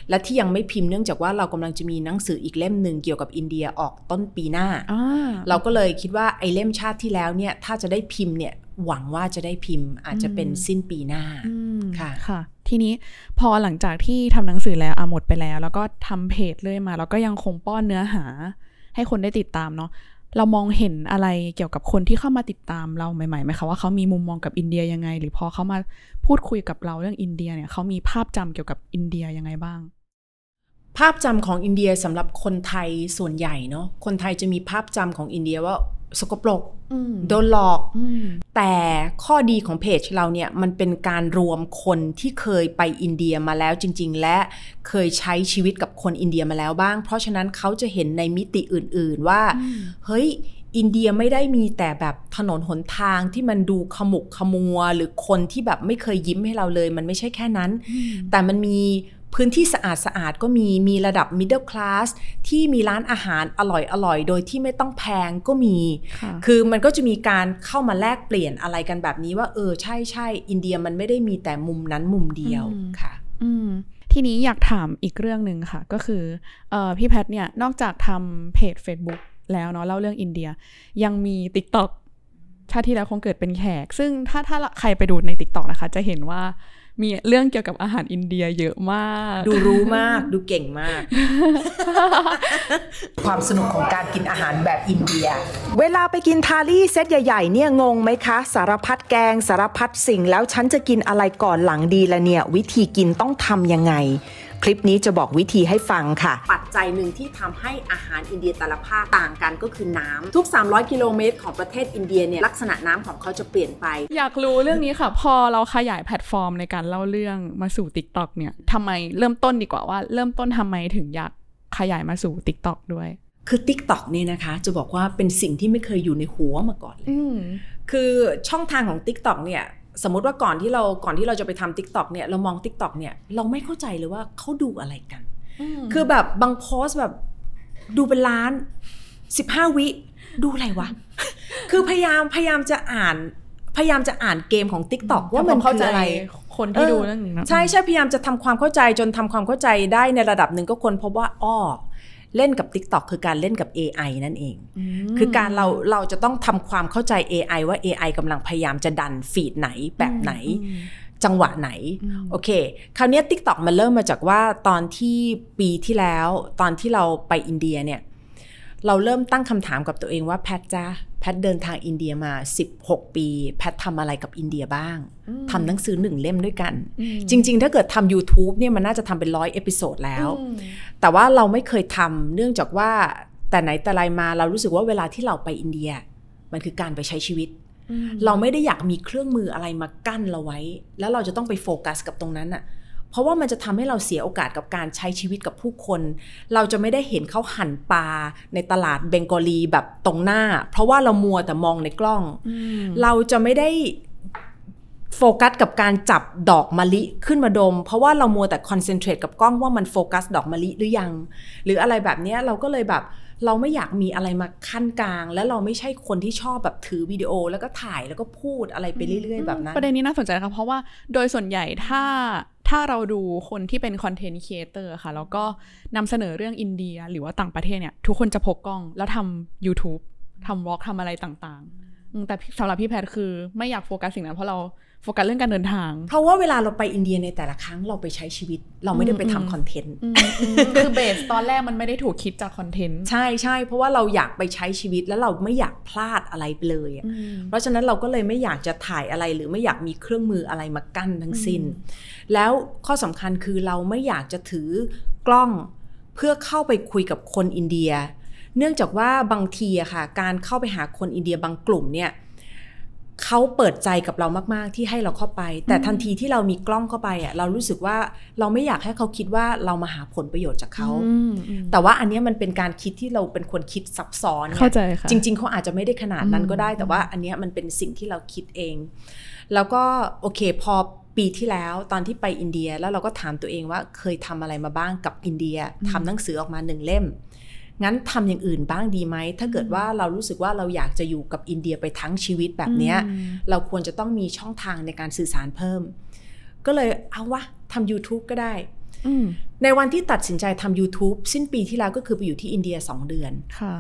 และที่ยังไม่พิมพ์เนื่องจากว่าเรากำลังจะมีหนังสืออีกเล่มหนึ่งเกี่ยวกับอินเดียออกต้นปีหน้าอ่าเราก็เลยคิดว่าไอ้เล่มชาติที่แล้วเนี่ยถ้าจะได้พิมพ์เนี่ยหวังว่าจะได้พิมพ์อาจจะเป็นอืมสิ้นปีหน้าอืมค่ะค่ะ ทีนี้พอหลังจากที่ทำหนังสือแล้วอะหมดไปแล้ว แล้วก็ทำเพจเรื่อยมา แล้วก็ยังคงป้อนเนื้อหา ให้คนได้ติดตามเนาะ เรามองเห็นอะไรเกี่ยวกับคนที่เข้ามาติดตามเราใหม่ๆไหมคะว่าเขามีมุมมองกับอินเดียยังไง หรือพอเขามาพูดคุยกับเราเรื่องอินเดียเนี่ยเขามีภาพจำเกี่ยวกับอินเดียยังไงบ้าง ภาพจำของอินเดียสำหรับคนไทยส่วนใหญ่เนาะคนไทยจะมีภาพจำของอินเดียว่า สกปรกอืมโดนหลอกอืมแต่ข้อดีของเพจเราเนี่ยมันเป็นการรวมคนที่เคยไปอินเดียมาแล้วจริง ๆ และเคยใช้ชีวิตกับคนอินเดียมาแล้วบ้าง เพราะฉะนั้นเขาจะเห็นในมิติอื่น ๆ ว่า เฮ้ยอินเดียไม่ได้มีแต่แบบถนนหนทางที่มันดูขมุกขมัว หรือคนที่แบบไม่เคยยิ้มให้เราเลย มันไม่ใช่แค่นั้น แต่มันมี พื้นที่สะอาดสะอาดๆก็มีมีระดับ middle class ที่มีร้านอาหารอร่อยอร่อยๆโดยที่ไม่ต้องแพงก็มีค่ะคือมันก็จะมีการเข้ามาแลกเปลี่ยนอะไรกันแบบนี้ว่า เออใช่ใช่อินเดียมันไม่ได้มีแต่มุมนั้นมุมเดียวอืมค่ะ อืมทีนี้อยากถามอีกเรื่องหนึ่งค่ะ ก็คือเอ่อพี่แพทเนี่ยนอกจากทำเพจ Facebook แล้วเนาะเล่าเรื่องอินเดีย ยังมี TikTok ชาติที่แล้วคงเกิดเป็นแขก ซึ่งถ้าถ้าใครไปดูใน TikTok นะคะ จะเห็นว่า มีเรื่องเกี่ยวกับอาหารอินเดียเยอะมาก ดูรู้มาก ดูเก่งมาก ความสนุกของการกินอาหารแบบอินเดีย เวลาไปกินทาลี่เซตใหญ่ ๆ เนี่ยงงไหมคะ สารพัดแกงสารพัดสิ่งแล้วฉันจะกินอะไรก่อนหลังดีละเนี่ย วิธีกินต้องทำยังไง คลิปนี้จะบอกวิธีให้ฟังค่ะ ปัจจัยหนึ่งที่ทำให้อาหารอินเดียแต่ละภาคต่างกันก็คือน้ำทุก 300 กิโลเมตรของประเทศอินเดียเนี่ยลักษณะน้ำของเขาจะเปลี่ยนไป อยากรู้เรื่องนี้ค่ะ พอเราขยายแพลตฟอร์มในการเล่าเรื่องมาสู่ TikTok เนี่ยทำไมเริ่มต้นดีกว่าว่า เริ่มต้นทำไมถึงอยากขยายมาสู่ TikTok ด้วยคือ TikTok เนี่ยนะคะจะบอกว่าเป็นสิ่งที่ไม่เคยอยู่ในหัวมาก่อนเลยอืมคือช่องทางของ TikTok เนี่ย สมมติว่าก่อนที่เราก่อนที่เราจะไปทำ TikTok เนี่ยเรามอง TikTok เนี่ยเราไม่เข้าใจเลยว่าเขาดูอะไรกัน คือแบบบางโพสต์แบบดูเป็นล้าน15วิดูอะไรวะ คือพยายามพยายามจะอ่าน พยายามจะอ่านเกมของ TikTok ว่ามันเข้าคือใจอะไร คนที่เออดูเรื่องนี้นะใช่ใช่พยายามจะทำความเข้าใจจนทำความเข้าใจได้ในระดับหนึ่งก็คนพบว่าอ้อ เล่นกับ TikTok คือการเล่นกับ AI นั่นเองมคือการเราเราจะต้องทำความเข้าใจ AI ว่า AI กำลังพยายามจะดันฟีดไหนแบบไหนอืมจังหวะไหนอืมโอเค คราวเนี้ย TikTok มันเริ่มมาจากว่าตอนที่ปีที่แล้ว ตอนที่เราไปอินเดียเนี่ย เราเริ่มตั้งคำถามกับตัวเองว่าแพทจ้าแพทเดินทางอินเดียมา 16 ปี แพททำอะไรกับอินเดียบ้างทำหนังสือหนึ่งเล่มด้วยกันอืมจริง ๆ ถ้าเกิดทำ YouTube เนี่ยมันน่าจะทำเป็นร้อย episode แล้วอืมแต่ว่าเราไม่เคยทำเนื่องจากว่าแต่ไหนแต่ไรมาเรารู้สึกว่าเวลาที่เราไปอินเดีย มันคือการไปใช้ชีวิตอืมเราไม่ได้อยากมีเครื่องมืออะไรมากั้นเราไว้ แล้วเราจะต้องไปโฟกัสกับตรงนั้นอะ เพราะว่ามันจะทำให้เราเสียโอกาสกับการใช้ชีวิตกับผู้คน เราจะไม่ได้เห็นเขาหั่นปลาในตลาดเบงกอลีแบบตรงหน้า เพราะว่าเรามัวแต่มองในกล้องอืมเราจะไม่ได้โฟกัสกับการจับดอกมะลิขึ้นมาดม เพราะว่าเรามัวแต่ concentrate กับกล้องว่ามันโฟกัสดอกมะลิหรือยัง หรืออะไรแบบเนี้ยเราก็เลยแบบเราไม่อยากมีอะไรมาคั่นกลาง แล้วเราไม่ใช่คนที่ชอบแบบถือวิดีโอแล้วก็ถ่ายแล้วก็พูดอะไรไปเรื่อย ๆ แบบนั้น ประเด็นนี้น่าสนใจนะคะเพราะว่าโดยส่วนใหญ่ถ้า ถ้าเราดูคนที่เป็นคอนเทนต์ครีเอเตอร์ค่ะ แล้วก็นำเสนอเรื่องอินเดียหรือว่าต่างประเทศเนี่ย ทุกคนจะพกกล้องแล้วทำ YouTube ทำ vlog ทำอะไรต่างๆ แต่สำหรับพี่แพทคือไม่อยากโฟกัสสิ่งนั้นเพราะเรา โฟกัสเรื่องการเดินทาง เพราะว่าเวลาเราไปอินเดียในแต่ละครั้งเราไปใช้ชีวิต เราไม่ได้ไปอืมทำคอนเทนต์อืมอืมคือเบสตอนแรกมันไม่ได้ถูกคิดจากคอนเทนต์ใช่ใช่เพราะว่าเราอยากไปใช้ชีวิตแล้วเราไม่อยากพลาดอะไรไปเลยอะอืมเพราะฉะนั้นเราก็เลยไม่อยากจะถ่ายอะไรหรือไม่อยากมีเครื่องมืออะไรมากั้นทั้งสิ้น แล้วข้อสำคัญคือเราไม่อยากจะถือกล้องเพื่อเข้าไปคุยกับคนอินเดีย เนื่องจากว่าบางทีอะค่ะ การเข้าไปหาคนอินเดียบางกลุ่มเนี่ย เขาเปิดใจกับเรามาก ๆ ที่ให้เราเข้าไป แต่ทันทีที่เรามีกล้องเข้าไปอะเรารู้สึกว่าเราไม่อยากให้เขาคิดว่าเรามาหาผลประโยชน์จากเขาอืมอืมแต่ว่าอันเนี้ยมันเป็นการคิดที่เราเป็นคนคิดซับซ้อนไงเข้าใจค่ะจริง ๆเขาอาจจะไม่ได้ขนาดนั้นก็ได้อืมแต่ว่าอันเนี้ยมันเป็นสิ่งที่เราคิดเอง แล้วก็โอเคพอปีที่แล้วตอนที่ไปอินเดียแล้วเราก็ถามตัวเองว่าเคยทำอะไรมาบ้างกับอินเดียทำหนังสือออกมาหนึ่งเล่ม งั้นทำอย่างอื่นบ้างดีไหม ถ้าเกิดว่าเรารู้สึกว่าเราอยากจะอยู่กับอินเดียไปทั้งชีวิตแบบเนี้ยอืมเราควรจะต้องมีช่องทางในการสื่อสารเพิ่ม ก็เลยเอาวะทำ YouTube ก็ได้อืมในวันที่ตัดสินใจทำ YouTube สิ้นปีที่แล้วก็คือไปอยู่ที่อินเดีย2เดือนค่ะ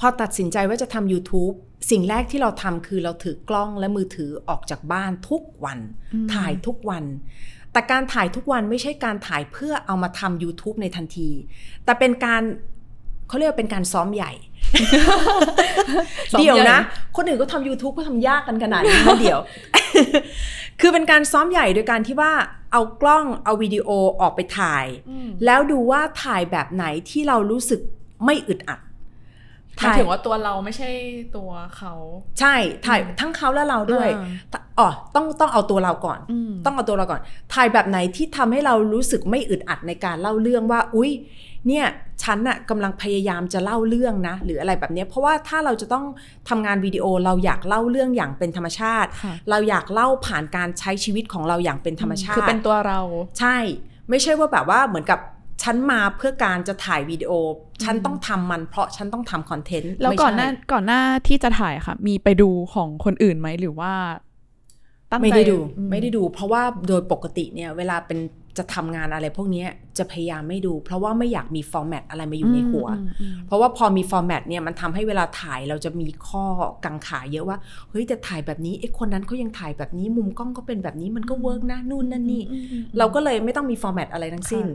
พอตัดสินใจว่าจะทำ YouTube สิ่งแรกที่เราทำคือเราถือกล้องและมือถือออกจากบ้านทุกวันอืมถ่ายทุกวัน แต่การถ่ายทุกวันไม่ใช่การถ่ายเพื่อเอามาทำ YouTube ในทันที แต่เป็นการ เขาเรียกว่าเป็นการซ้อมใหญ่ซ้อมใหญ่ เดี๋ยวนะ คนอื่นก็ทำ YouTube ก็ทำยากกันขนาดนี้นะเดี๋ยว คือเป็นการซ้อมใหญ่โดยการที่ว่าเอากล้องเอาวิดีโอออกไปถ่าย แล้วดูว่าถ่ายแบบไหนที่เรารู้สึกไม่อึดอัดหมายถึงว่าตัวเราไม่ใช่ตัวเขา ใช่ถ่ายทั้งเขาและเราด้วยอ่าอ๋อต้องต้องเอาตัวเราก่อนอืมต้องเอาตัวเราก่อน ถ่ายแบบไหนที่ทำให้เรารู้สึกไม่อึดอัดในการเล่าเรื่องว่า อุ๊ย เนี่ยฉันน่ะกำลังพยายามจะเล่าเรื่องนะ หรืออะไรแบบเนี้ยเพราะว่าถ้าเราจะต้องทำงานวิดีโอเราอยากเล่าเรื่องอย่างเป็นธรรมชาติค่ะเราอยากเล่าผ่านการใช้ชีวิตของเราอย่างเป็นธรรมชาติคือเป็นตัวเรา ใช่ ไม่ใช่ว่าแบบว่าเหมือนกับฉันมาเพื่อการจะถ่ายวิดีโอ ฉันต้องทำมันเพราะฉันต้องทำคอนเทนต์แล้วไม่ก่อนใช่หน้าก่อนหน้าที่จะถ่ายค่ะ มีไปดูของคนอื่นไหมหรือว่าตั้งใจไม่ได้ดูอืไม่ได้ดู เพราะว่าโดยปกติเนี่ย เวลาเป็น จะทำงานอะไรพวกเนี้ยจะพยายามไม่ดู เพราะว่าไม่อยากมี format อะไรมาอยู่ในหัวอืมอืมเพราะว่าพอมี format เนี่ยมันทำให้เวลาถ่ายเราจะมีข้อกังขาเยอะว่าเฮ้ยแต่ถ่ายแบบนี้ไอ้คนนั้นเขายังถ่ายแบบนี้มุมกล้องก็เป็นแบบนี้มันก็ work นะนู่นนั่นนี่อืมอืมอืมเราก็เลยไม่ต้องมี format อะไรทั้งสิ้น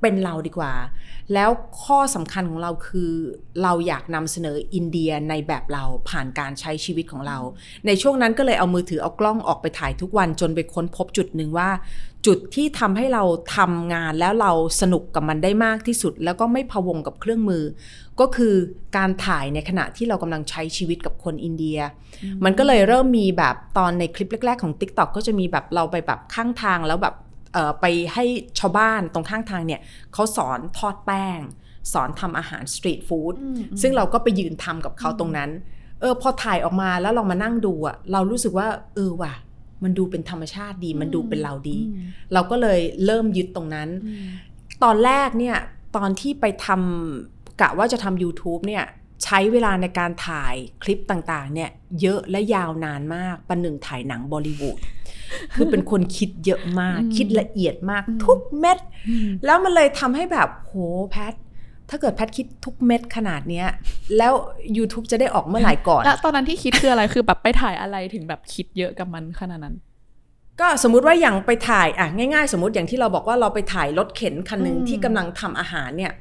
เป็นเราดีกว่า แล้วข้อสำคัญของเราคือเราอยากนำเสนออินเดียในแบบเราผ่านการใช้ชีวิตของเรา ในช่วงนั้นก็เลยเอามือถือเอากล้องออกไปถ่ายทุกวันจนไปค้นพบจุดหนึ่งว่า จุดที่ทำให้เราทำงานแล้วเราสนุกกับมันได้มากที่สุด แล้วก็ไม่พะวงกับเครื่องมือ ก็คือการถ่ายในขณะที่เรากำลังใช้ชีวิตกับคนอินเดีย มันก็เลยเริ่มมีแบบตอนในคลิปแรก ๆ ของ TikTok ก็จะมีแบบเราไปแบบข้างทางแล้วแบบเอ่อ ไปให้ชาวบ้านตรงข้างทางเนี่ยเขาสอนทอดแป้ง สอนทำอาหารสตรีทฟู้ดอืมอืมซึ่งเราก็ไปยืนทำกับเขาตรงนั้นเออพอถ่ายออกมาแล้วเรามานั่งดูอะเรารู้สึกว่า เออว่ะ มันดูเป็นธรรมชาติดี มันดูเป็นเราดีอืมเราก็เลยเริ่มยึดตรงนั้นอืมตอนแรกเนี่ย ตอนที่ไปทำกะว่าจะทำ YouTube เนี่ย ใช้เวลาในการถ่ายคลิปต่างๆ เนี่ยเยอะและยาวนานมากประหนึ่งถ่ายหนังบอลิวูดคือเป็นคนคิดเยอะมากอืมคิดละเอียดมากอืมทุกเม็ดอืมแล้วมันเลยทำให้แบบโหแพทถ้าเกิดแพทคิดทุกเม็ดขนาดเนี้ย แล้ว YouTube จะได้ออกเมื่อไหร่ก่อน แล้วตอนนั้นที่คิดคืออะไรคือแบบไปถ่ายอะไรถึงแบบคิดเยอะกับมันขนาดนั้น ก็สมมุติว่าอย่างไปถ่ายอะง่ายๆ สมมติอย่างที่เราบอกว่าเราไปถ่ายรถเข็นคันหนึ่งอืมที่กำลังทำอาหารเนี่ย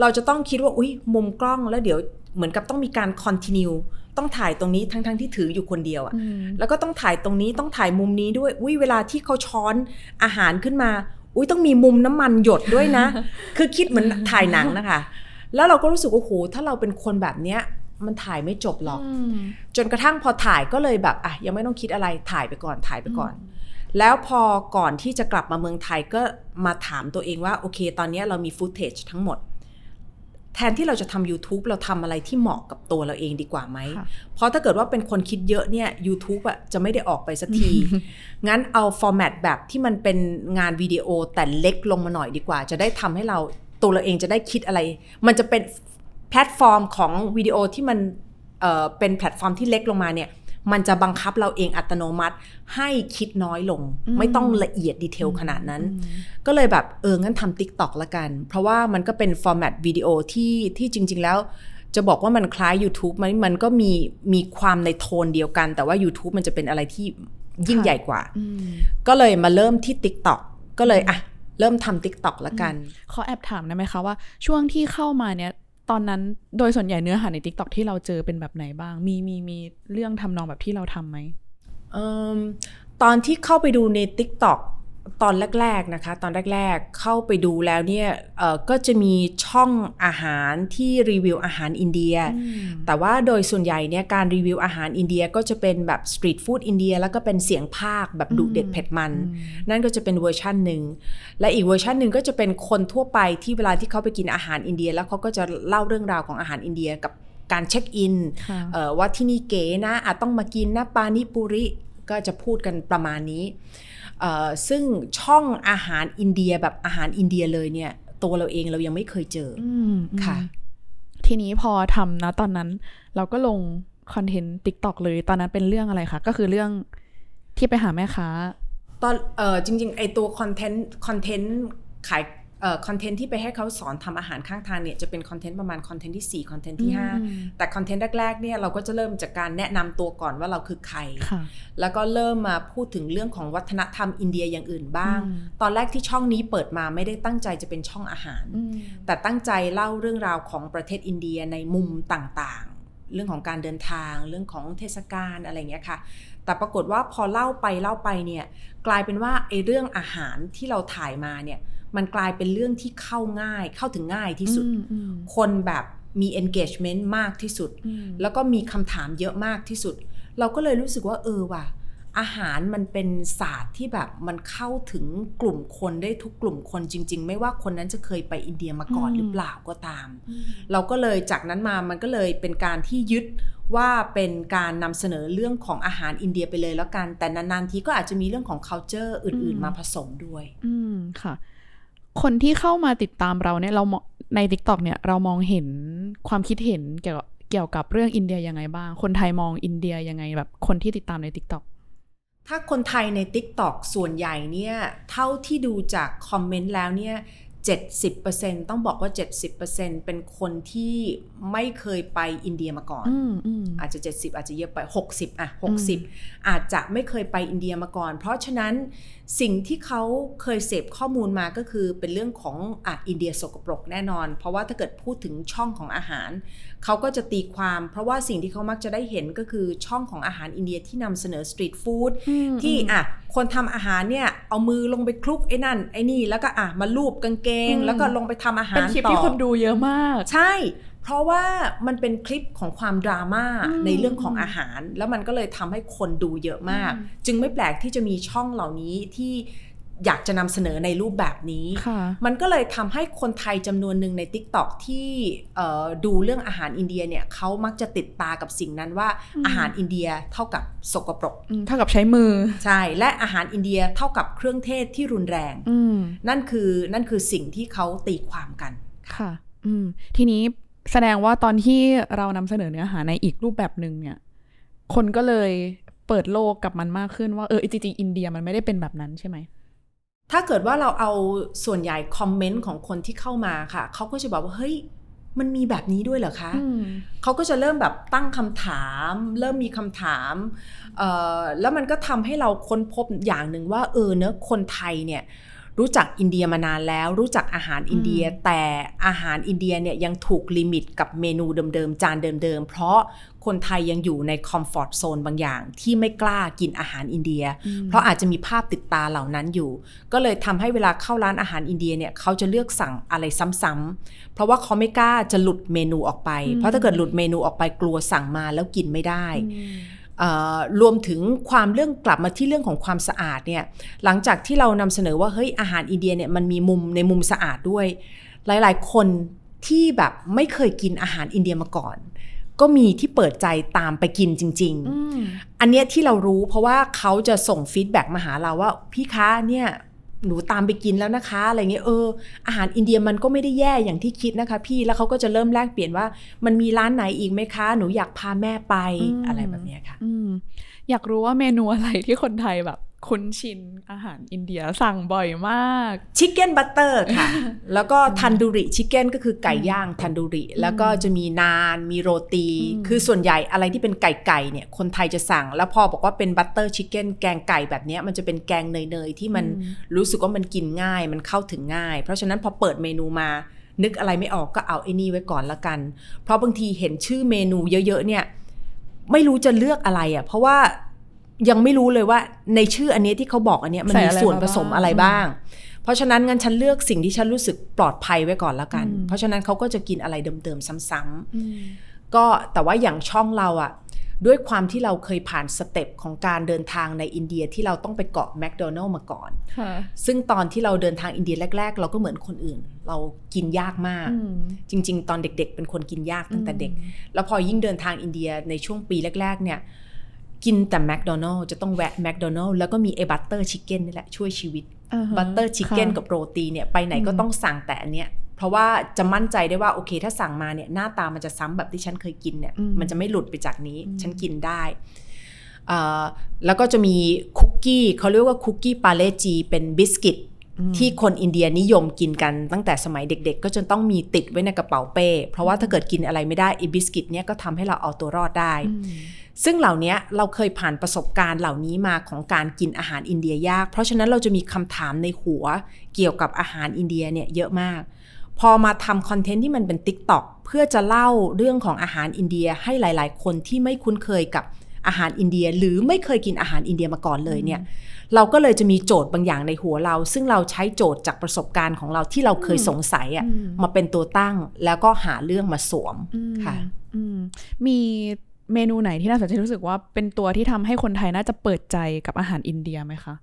เราจะต้องคิดว่าอุ้ยมุมกล้องแล้วเดี๋ยว เหมือนกับต้องมีการคอนติเนียต้องถ่ายตรงนี้ทั้งๆที่ถืออยู่คนเดียวอะอืมแล้วก็ต้องถ่ายตรงนี้ต้องถ่ายมุมนี้ด้วยอุ้ยเวลาที่เขาช้อนอาหารขึ้นมา อุ้ยต้องมีมุมน้ำมันหยดด้วยนะ คือคิดเหมือนถ่ายหนังนะคะ แล้วเราก็รู้สึกว่าโอ้โหถ้าเราเป็นคนแบบเนี้ยมันถ่ายไม่จบหรอกอืมจนกระทั่งพอถ่ายก็เลยแบบอะยังไม่ต้องคิดอะไรถ่ายไปก่อนถ่ายไปก่อน แล้วพอก่อนที่จะกลับมาเมืองไทยก็มาถามตัวเองว่าโอเค ตอนนี้เรามีฟุตเทจทั้งหมด แทนที่เราจะทำ YouTube เราทำอะไรที่เหมาะกับตัวเราเองดีกว่าไหมค่ะเพราะถ้าเกิดว่าเป็นคนคิดเยอะเนี่ย YouTube อะจะไม่ได้ออกไปสักที งั้นเอา format แบบที่มันเป็นงานวิดีโอแต่เล็กลงมาหน่อยดีกว่า จะได้ทำให้เราตัวเราเองจะได้คิดอะไร มันจะเป็นแพลตฟอร์มของวิดีโอที่มันเอ่อเป็นแพลตฟอร์มที่เล็กลงมาเนี่ย มันจะบังคับเราเองอัตโนมัติให้คิดน้อยลงอืมไม่ต้องละเอียด detail ขนาดนั้นอืมก็เลยแบบเอองั้นทำ TikTok ละกัน เพราะว่ามันก็เป็นฟอร์แมตวิดีโอที่ที่จริง ๆ แล้ว จะบอกว่ามันคล้าย YouTube ไหมมันก็มีมีความในโทนเดียวกัน แต่ว่า YouTube มันจะเป็นอะไรที่ยิ่งค่ะใหญ่กว่าอืมก็เลยมาเริ่มที่ TikTok ก็เลยอะเริ่มทำ TikTok ละกัน ขอแอบถามได้ไหมคะว่าช่วงที่เข้ามาเนี่ย ตอนนั้นโดยส่วนใหญ่เนื้อหาใน t ิ k t o k ที่เราเจอเป็นแบบไหนบ้าง มีมีมีเรื่องทำนองแบบที่เราทำไหมเอิ่มตอนที่เข้าไปดูใน TikTok ตอนแรกๆนะคะตอนแรกๆเข้าไปดูแล้วเนี่ยเอ่อก็จะมีช่องอาหารที่รีวิวอาหารอินเดีย แต่ว่าโดยส่วนใหญ่เนี่ยการรีวิวอาหารอินเดียก็จะเป็นแบบสตรีทฟู้ดอินเดียแล้วก็เป็นเสียงพากย์แบบดุเด็ดเผ็ดมัน นั่นก็จะเป็นเวอร์ชันหนึ่งและอีกเวอร์ชันหนึ่งก็จะเป็นคนทั่วไปที่เวลาที่เขาไปกินอาหารอินเดีย แล้วเขาก็จะเล่าเรื่องราวของอาหารอินเดียกับการเช็คอินค่ะเอ่อว่าที่นี่เก๋นะอาจต้องมากินนะปานิปุริก็จะพูดกันประมาณนี้เอ่อ ซึ่งช่องอาหารอินเดียแบบอาหารอินเดียเลยเนี่ย ตัวเราเองเรายังไม่เคยเจอออืมค่ะอืมทีนี้พอทำนะตอนนั้น เราก็ลงคอนเทนต์ TikTok เลย ตอนนั้นเป็นเรื่องอะไรคะก็คือเรื่องที่ไปหาแม่ค้า ตอนเออจริง ๆ ไอตัวคอนเทนต์คอนเทนต์ขายเอ่อ คอนเทนต์ที่ไปให้เขาสอนทำอาหารข้างทางเนี่ยจะเป็นคอนเทนต์ประมาณคอนเทนต์ที่4คอนเทนต์ที่อืม5แต่คอนเทนต์แรกๆเนี่ยเราก็จะเริ่มจากการแนะนำตัวก่อนว่าเราคือใครค่ะแล้วก็เริ่มมาพูดถึงเรื่องของวัฒนธรรมอินเดียอย่างอื่นบ้างอืมตอนแรกที่ช่องนี้เปิดมาไม่ได้ตั้งใจจะเป็นช่องอาหารอืมแต่ตั้งใจเล่าเรื่องราวของประเทศอินเดียในมุมต่างๆ เรื่องของการเดินทางเรื่องของเทศกาลอะไรอย่างเงี้ยค่ะแต่ปรากฏว่าพอเล่าไปเล่าไปเนี่ยกลายเป็นว่าไอ้เรื่องอาหารที่เราถ่ายมาเนี่ย มันกลายเป็นเรื่องที่เข้าง่ายเข้าถึงง่ายที่สุดอืมอืมคนแบบมี engagement มากที่สุดอืมแล้วก็มีคำถามเยอะมากที่สุด เราก็เลยรู้สึกว่าเออว่ะอาหารมันเป็นศาสตร์ที่แบบมันเข้าถึงกลุ่มคนได้ทุกกลุ่มคนจริง ๆ ไม่ว่าคนนั้นจะเคยไปอินเดียมาก่อนหรือเปล่าก็ตาม เราก็เลยจากนั้นมามันก็เลยเป็นการที่ยึดว่าเป็นการนำเสนอเรื่องของอาหารอินเดียไปเลยแล้วกัน แต่นานๆทีก็อาจจะมีเรื่องของ culture อื่น ๆ มาผสมด้วย อืมค่ะ คนที่เข้ามาติดตามเราเนี่ยเราใน t ิ k t o k เนี่ยเรามองเห็นความคิดเห็นเกี่ยวกับเกี่ยวกับเรื่องอินเดียยังไงบ้าง คนไทยมองอินเดียยังไงแบบคนที่ติดตามใน t ิ k t o k ถ้าคนไทยใน TikTok ส่วนใหญ่เนี่ย เท่าที่ดูจากคอมเมนต์แล้วเนี่ย 70%ต้องบอกว่า 70%เป็นคนที่ไม่เคยไปอินเดียมาก่อนอืมอืมอาจจะ 70 อาจจะเยอะไป 60 อะอืม60 อาจจะไม่เคยไปอินเดียมาก่อน เพราะฉะนั้นสิ่งที่เขาเคยเสพข้อมูลมาก็คือเป็นเรื่องของอะอินเดียสกปรกแน่นอน เพราะว่าถ้าเกิดพูดถึงช่องของอาหาร เขาก็จะตีความ เพราะว่าสิ่งที่เขามักจะได้เห็นก็คือช่องของอาหารอินเดียที่นำเสนอ street food อืมที่อืมอะคนทำอาหารเนี่ย เอามือลงไปคลุกไอ้นั่น ไอ้นี่แล้วก็อะมาลูบกางเกงอืมแล้วก็ลงไปทำอาหารเป็นคลิปต่อที่คนดูเยอะมาก ใช่ เพราะว่ามันเป็นคลิปของความดราม่าอืมในเรื่องของอาหาร แล้วมันก็เลยทำให้คนดูเยอะมากอืมจึงไม่แปลกที่จะมีช่องเหล่านี้ที่ อยากจะนำเสนอในรูปแบบนี้ค่ะมันก็เลยทำให้คนไทยจำนวนหนึ่งใน TikTok ที่เอ่อดูเรื่องอาหารอินเดียเนี่ยเขามักจะติดตากับสิ่งนั้นว่าอืมอาหารอินเดียเท่ากับสกปรกอืมเท่ากับใช้มือ ใช่ และอาหารอินเดียเท่ากับเครื่องเทศที่รุนแรงอืมนั่นคือนั่นคือสิ่งที่เขาตีความกัน ค่ะอืมทีนี้แสดงว่าตอนที่เรานำเสนอเนื้อหาในอีกรูปแบบหนึ่งเนี่ย คนก็เลยเปิดโลกกับมันมากขึ้นว่าเออจริงๆอินเดียมันไม่ได้เป็นแบบนั้นใช่ไหม ถ้าเกิดว่าเราเอาส่วนใหญ่คอมเมนต์ของคนที่เข้ามาค่ะ เขาก็จะบอกว่าเฮ้ยมันมีแบบนี้ด้วยเหรอคะอืมเขาก็จะเริ่มแบบตั้งคำถาม เริ่มมีคำถามเอ่อแล้วมันก็ทำให้เราค้นพบอย่างหนึ่งว่าเออเนอะคนไทยเนี่ย รู้จักอินเดียมานานแล้ว รู้จักอาหารอินเดียอืมแต่อาหารอินเดียเนี่ยยังถูก limit กับเมนูเดิมๆ จานเดิมๆ เพราะคนไทยยังอยู่ใน comfort zone บางอย่าง ที่ไม่กล้ากินอาหารอินเดียอืมเพราะอาจจะมีภาพติดตาเหล่านั้นอยู่ ก็เลยทำให้เวลาเข้าร้านอาหารอินเดียเนี่ยเขาจะเลือกสั่งอะไรซ้ำๆเพราะว่าเขาไม่กล้าจะหลุดเมนูออกไปอืมเพราะถ้าเกิดหลุดเมนูออกไปกลัวสั่งมาแล้วกินไม่ได้อืมเอ่อ รวมถึงความเรื่องกลับมาที่เรื่องของความสะอาดเนี่ยหลังจากที่เรานำเสนอว่าเฮ้ยอาหารอินเดียเนี่ยมันมีมุมในมุมสะอาดด้วย หลายๆ คนที่แบบไม่เคยกินอาหารอินเดียมาก่อน ก็มีที่เปิดใจตามไปกินจริง ๆอืมอันเนี้ยที่เรารู้เพราะว่าเขาจะส่งฟีดแบ็กมาหาเราว่าพี่คะเนี่ย หนูตามไปกินแล้วนะคะอะไรเงี้ยเอออาหารอินเดียมันก็ไม่ได้แย่อย่างที่คิดนะคะ พี่แล้วเขาก็จะเริ่มแลกเปลี่ยนว่า มันมีร้านไหนอีกไหมคะ หนูอยากพาแม่ไปอืมอะไรแบบเนี้ยค่ะอืมอยากรู้ว่าเมนูอะไรที่คนไทยแบบ คุ้นชินอาหารอินเดียสั่งบ่อยมาก chicken butter ค่ะ แล้วก็ tandoori chicken ก็คือไก่ย่างทันดูริ แล้วก็จะมีนานมีโรตีอืมคือส่วนใหญ่อะไรที่เป็นไก่ไก่เนี่ย คนไทยจะสั่ง แล้วพอบอกว่าเป็น butter chicken แกงไก่แบบเนี้ยมันจะเป็นแกงเนยๆ ที่มันอืมรู้สึกว่ามันกินง่ายมันเข้าถึงง่าย เพราะฉะนั้นพอเปิดเมนูมา นึกอะไรไม่ออกก็เอาไอ้นี่ไว้ก่อนละกัน เพราะบางทีเห็นชื่อเมนูเยอะๆเนี่ยไม่รู้จะเลือกอะไรอะ่ะเพราะว่า ยังไม่รู้เลยว่าในชื่ออันเนี้ยที่เขาบอกอันเนี้ยมันใส่มีอะไรส่วนมาผสมบ้างอะไรบ้าง เพราะฉะนั้นงั้นฉันเลือกสิ่งที่ฉันรู้สึกปลอดภัยไว้ก่อนละกันอืมเพราะฉะนั้นเขาก็จะกินอะไรเดิมๆซ้ำๆอืมก็แต่ว่าอย่างช่องเราอะด้วยความที่เราเคยผ่าน step ของการเดินทางในอินเดียที่เราต้องไปเกาะแมคโดนัลล์มาก่อนค่ะซึ่งตอนที่เราเดินทางอินเดียแรก ๆ เราก็เหมือนคนอื่น เรากินยากมากอืมจริง ๆ ตอนเด็ก ๆ เป็นคนกินยากตั้งแต่เด็ก แล้วพอยิ่งเดินทางอินเดียในช่วงปีแรก ๆ เนี่ย กินแต่แมคโดนัลล์จะต้องแวะแมคโดนัลล์แล้วก็มีไอ้ butter chicken นี่แหละช่วยชีวิตอ่าฮะ butter chicken ค่ะกับโรตีเนี่ยไปไหนก็อืมต้องสั่งแต่อันเนี้ยเพราะว่าจะมั่นใจได้ว่าโอเคถ้าสั่งมาเนี่ยหน้าตามันจะซ้ำแบบที่ฉันเคยกินเนี่ยอืมมันจะไม่หลุดไปจากนี้อืมฉันกินได้อ่าแล้วก็จะมีคุกกี้เขาเรียกว่าคุกกี้ Parle-G เป็น biscuit อืม ที่คนอินเดียนิยมกินกันตั้งแต่สมัยเด็ก ๆ ก็จนต้องมีติดไว้ในกระเป๋าเป้ เพราะว่าถ้าเกิดกินอะไรไม่ได้ไอ้ biscuit เนี่ยก็ทำให้เราเอาตัวรอดได้อืมซึ่งเหล่านี้เราเคยผ่านประสบการณ์เหล่านี้มาของการกินอาหารอินเดียยาก เพราะฉะนั้นเราจะมีคำถามในหัวเกี่ยวกับอาหารอินเดียเนี่ยเยอะมาก พอมาทำคอนเทนต์ที่มันเป็น TikTok เพื่อจะเล่าเรื่องของอาหารอินเดียให้หลาย ๆ คนที่ไม่คุ้นเคยกับ อาหารอินเดีย หรือไม่เคยกินอาหารอินเดียมาก่อนเลยเนี่ยเราก็เลยจะมีโจทย์บางอย่างในหัวเรา ซึ่งเราใช้โจทย์จากประสบการณ์ของเราที่เราเคยสงสัยอะอืมมาเป็นตัวตั้งแล้วก็หาเรื่องมาสวมอืมค่ะอืมมีเมนูไหนที่น่าสนใจรู้สึกว่าเป็นตัวที่ทำให้คนไทยน่าจะเปิดใจกับอาหารอินเดียไหมคะ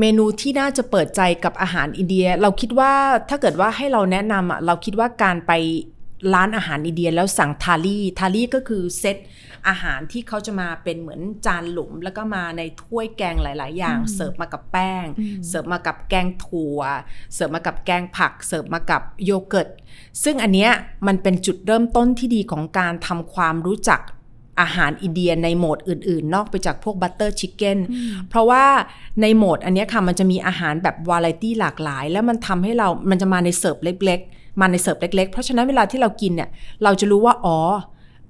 เมนูที่น่าจะเปิดใจกับอาหารอินเดีย เราคิดว่าถ้าเกิดว่าให้เราแนะนำอะเราคิดว่าการไป ร้านอาหารอินเดียแล้วสั่งทาลี่ทาลี่ก็คือเซตอาหารที่เขาจะมาเป็นเหมือนจานหลุม แล้วก็มาในถ้วยแกงหลาย ๆ อย่างอืมเสิร์ฟมากับแป้งอืมเสิร์ฟมากับแกงถั่ว เสิร์ฟมากับแกงผัก เสิร์ฟมากับโยเกิร์ตซึ่งอันเนี้ยมันเป็นจุดเริ่มต้นที่ดีของการทำความรู้จักอาหารอินเดียในโหมดอื่น ๆ นอกไปจากพวก butter chicken เพราะว่าในโหมดอันเนี้ยค่ะมันจะมีอาหารแบบวาไรตี้หลากหลาย แล้วมันทำให้เรา มันจะมาในเสิร์ฟเล็ก ๆ มาในเสิร์ฟเล็ก ๆ เพราะฉะนั้นเวลาที่เรากินเนี่ยเราจะรู้ว่าอ๋อ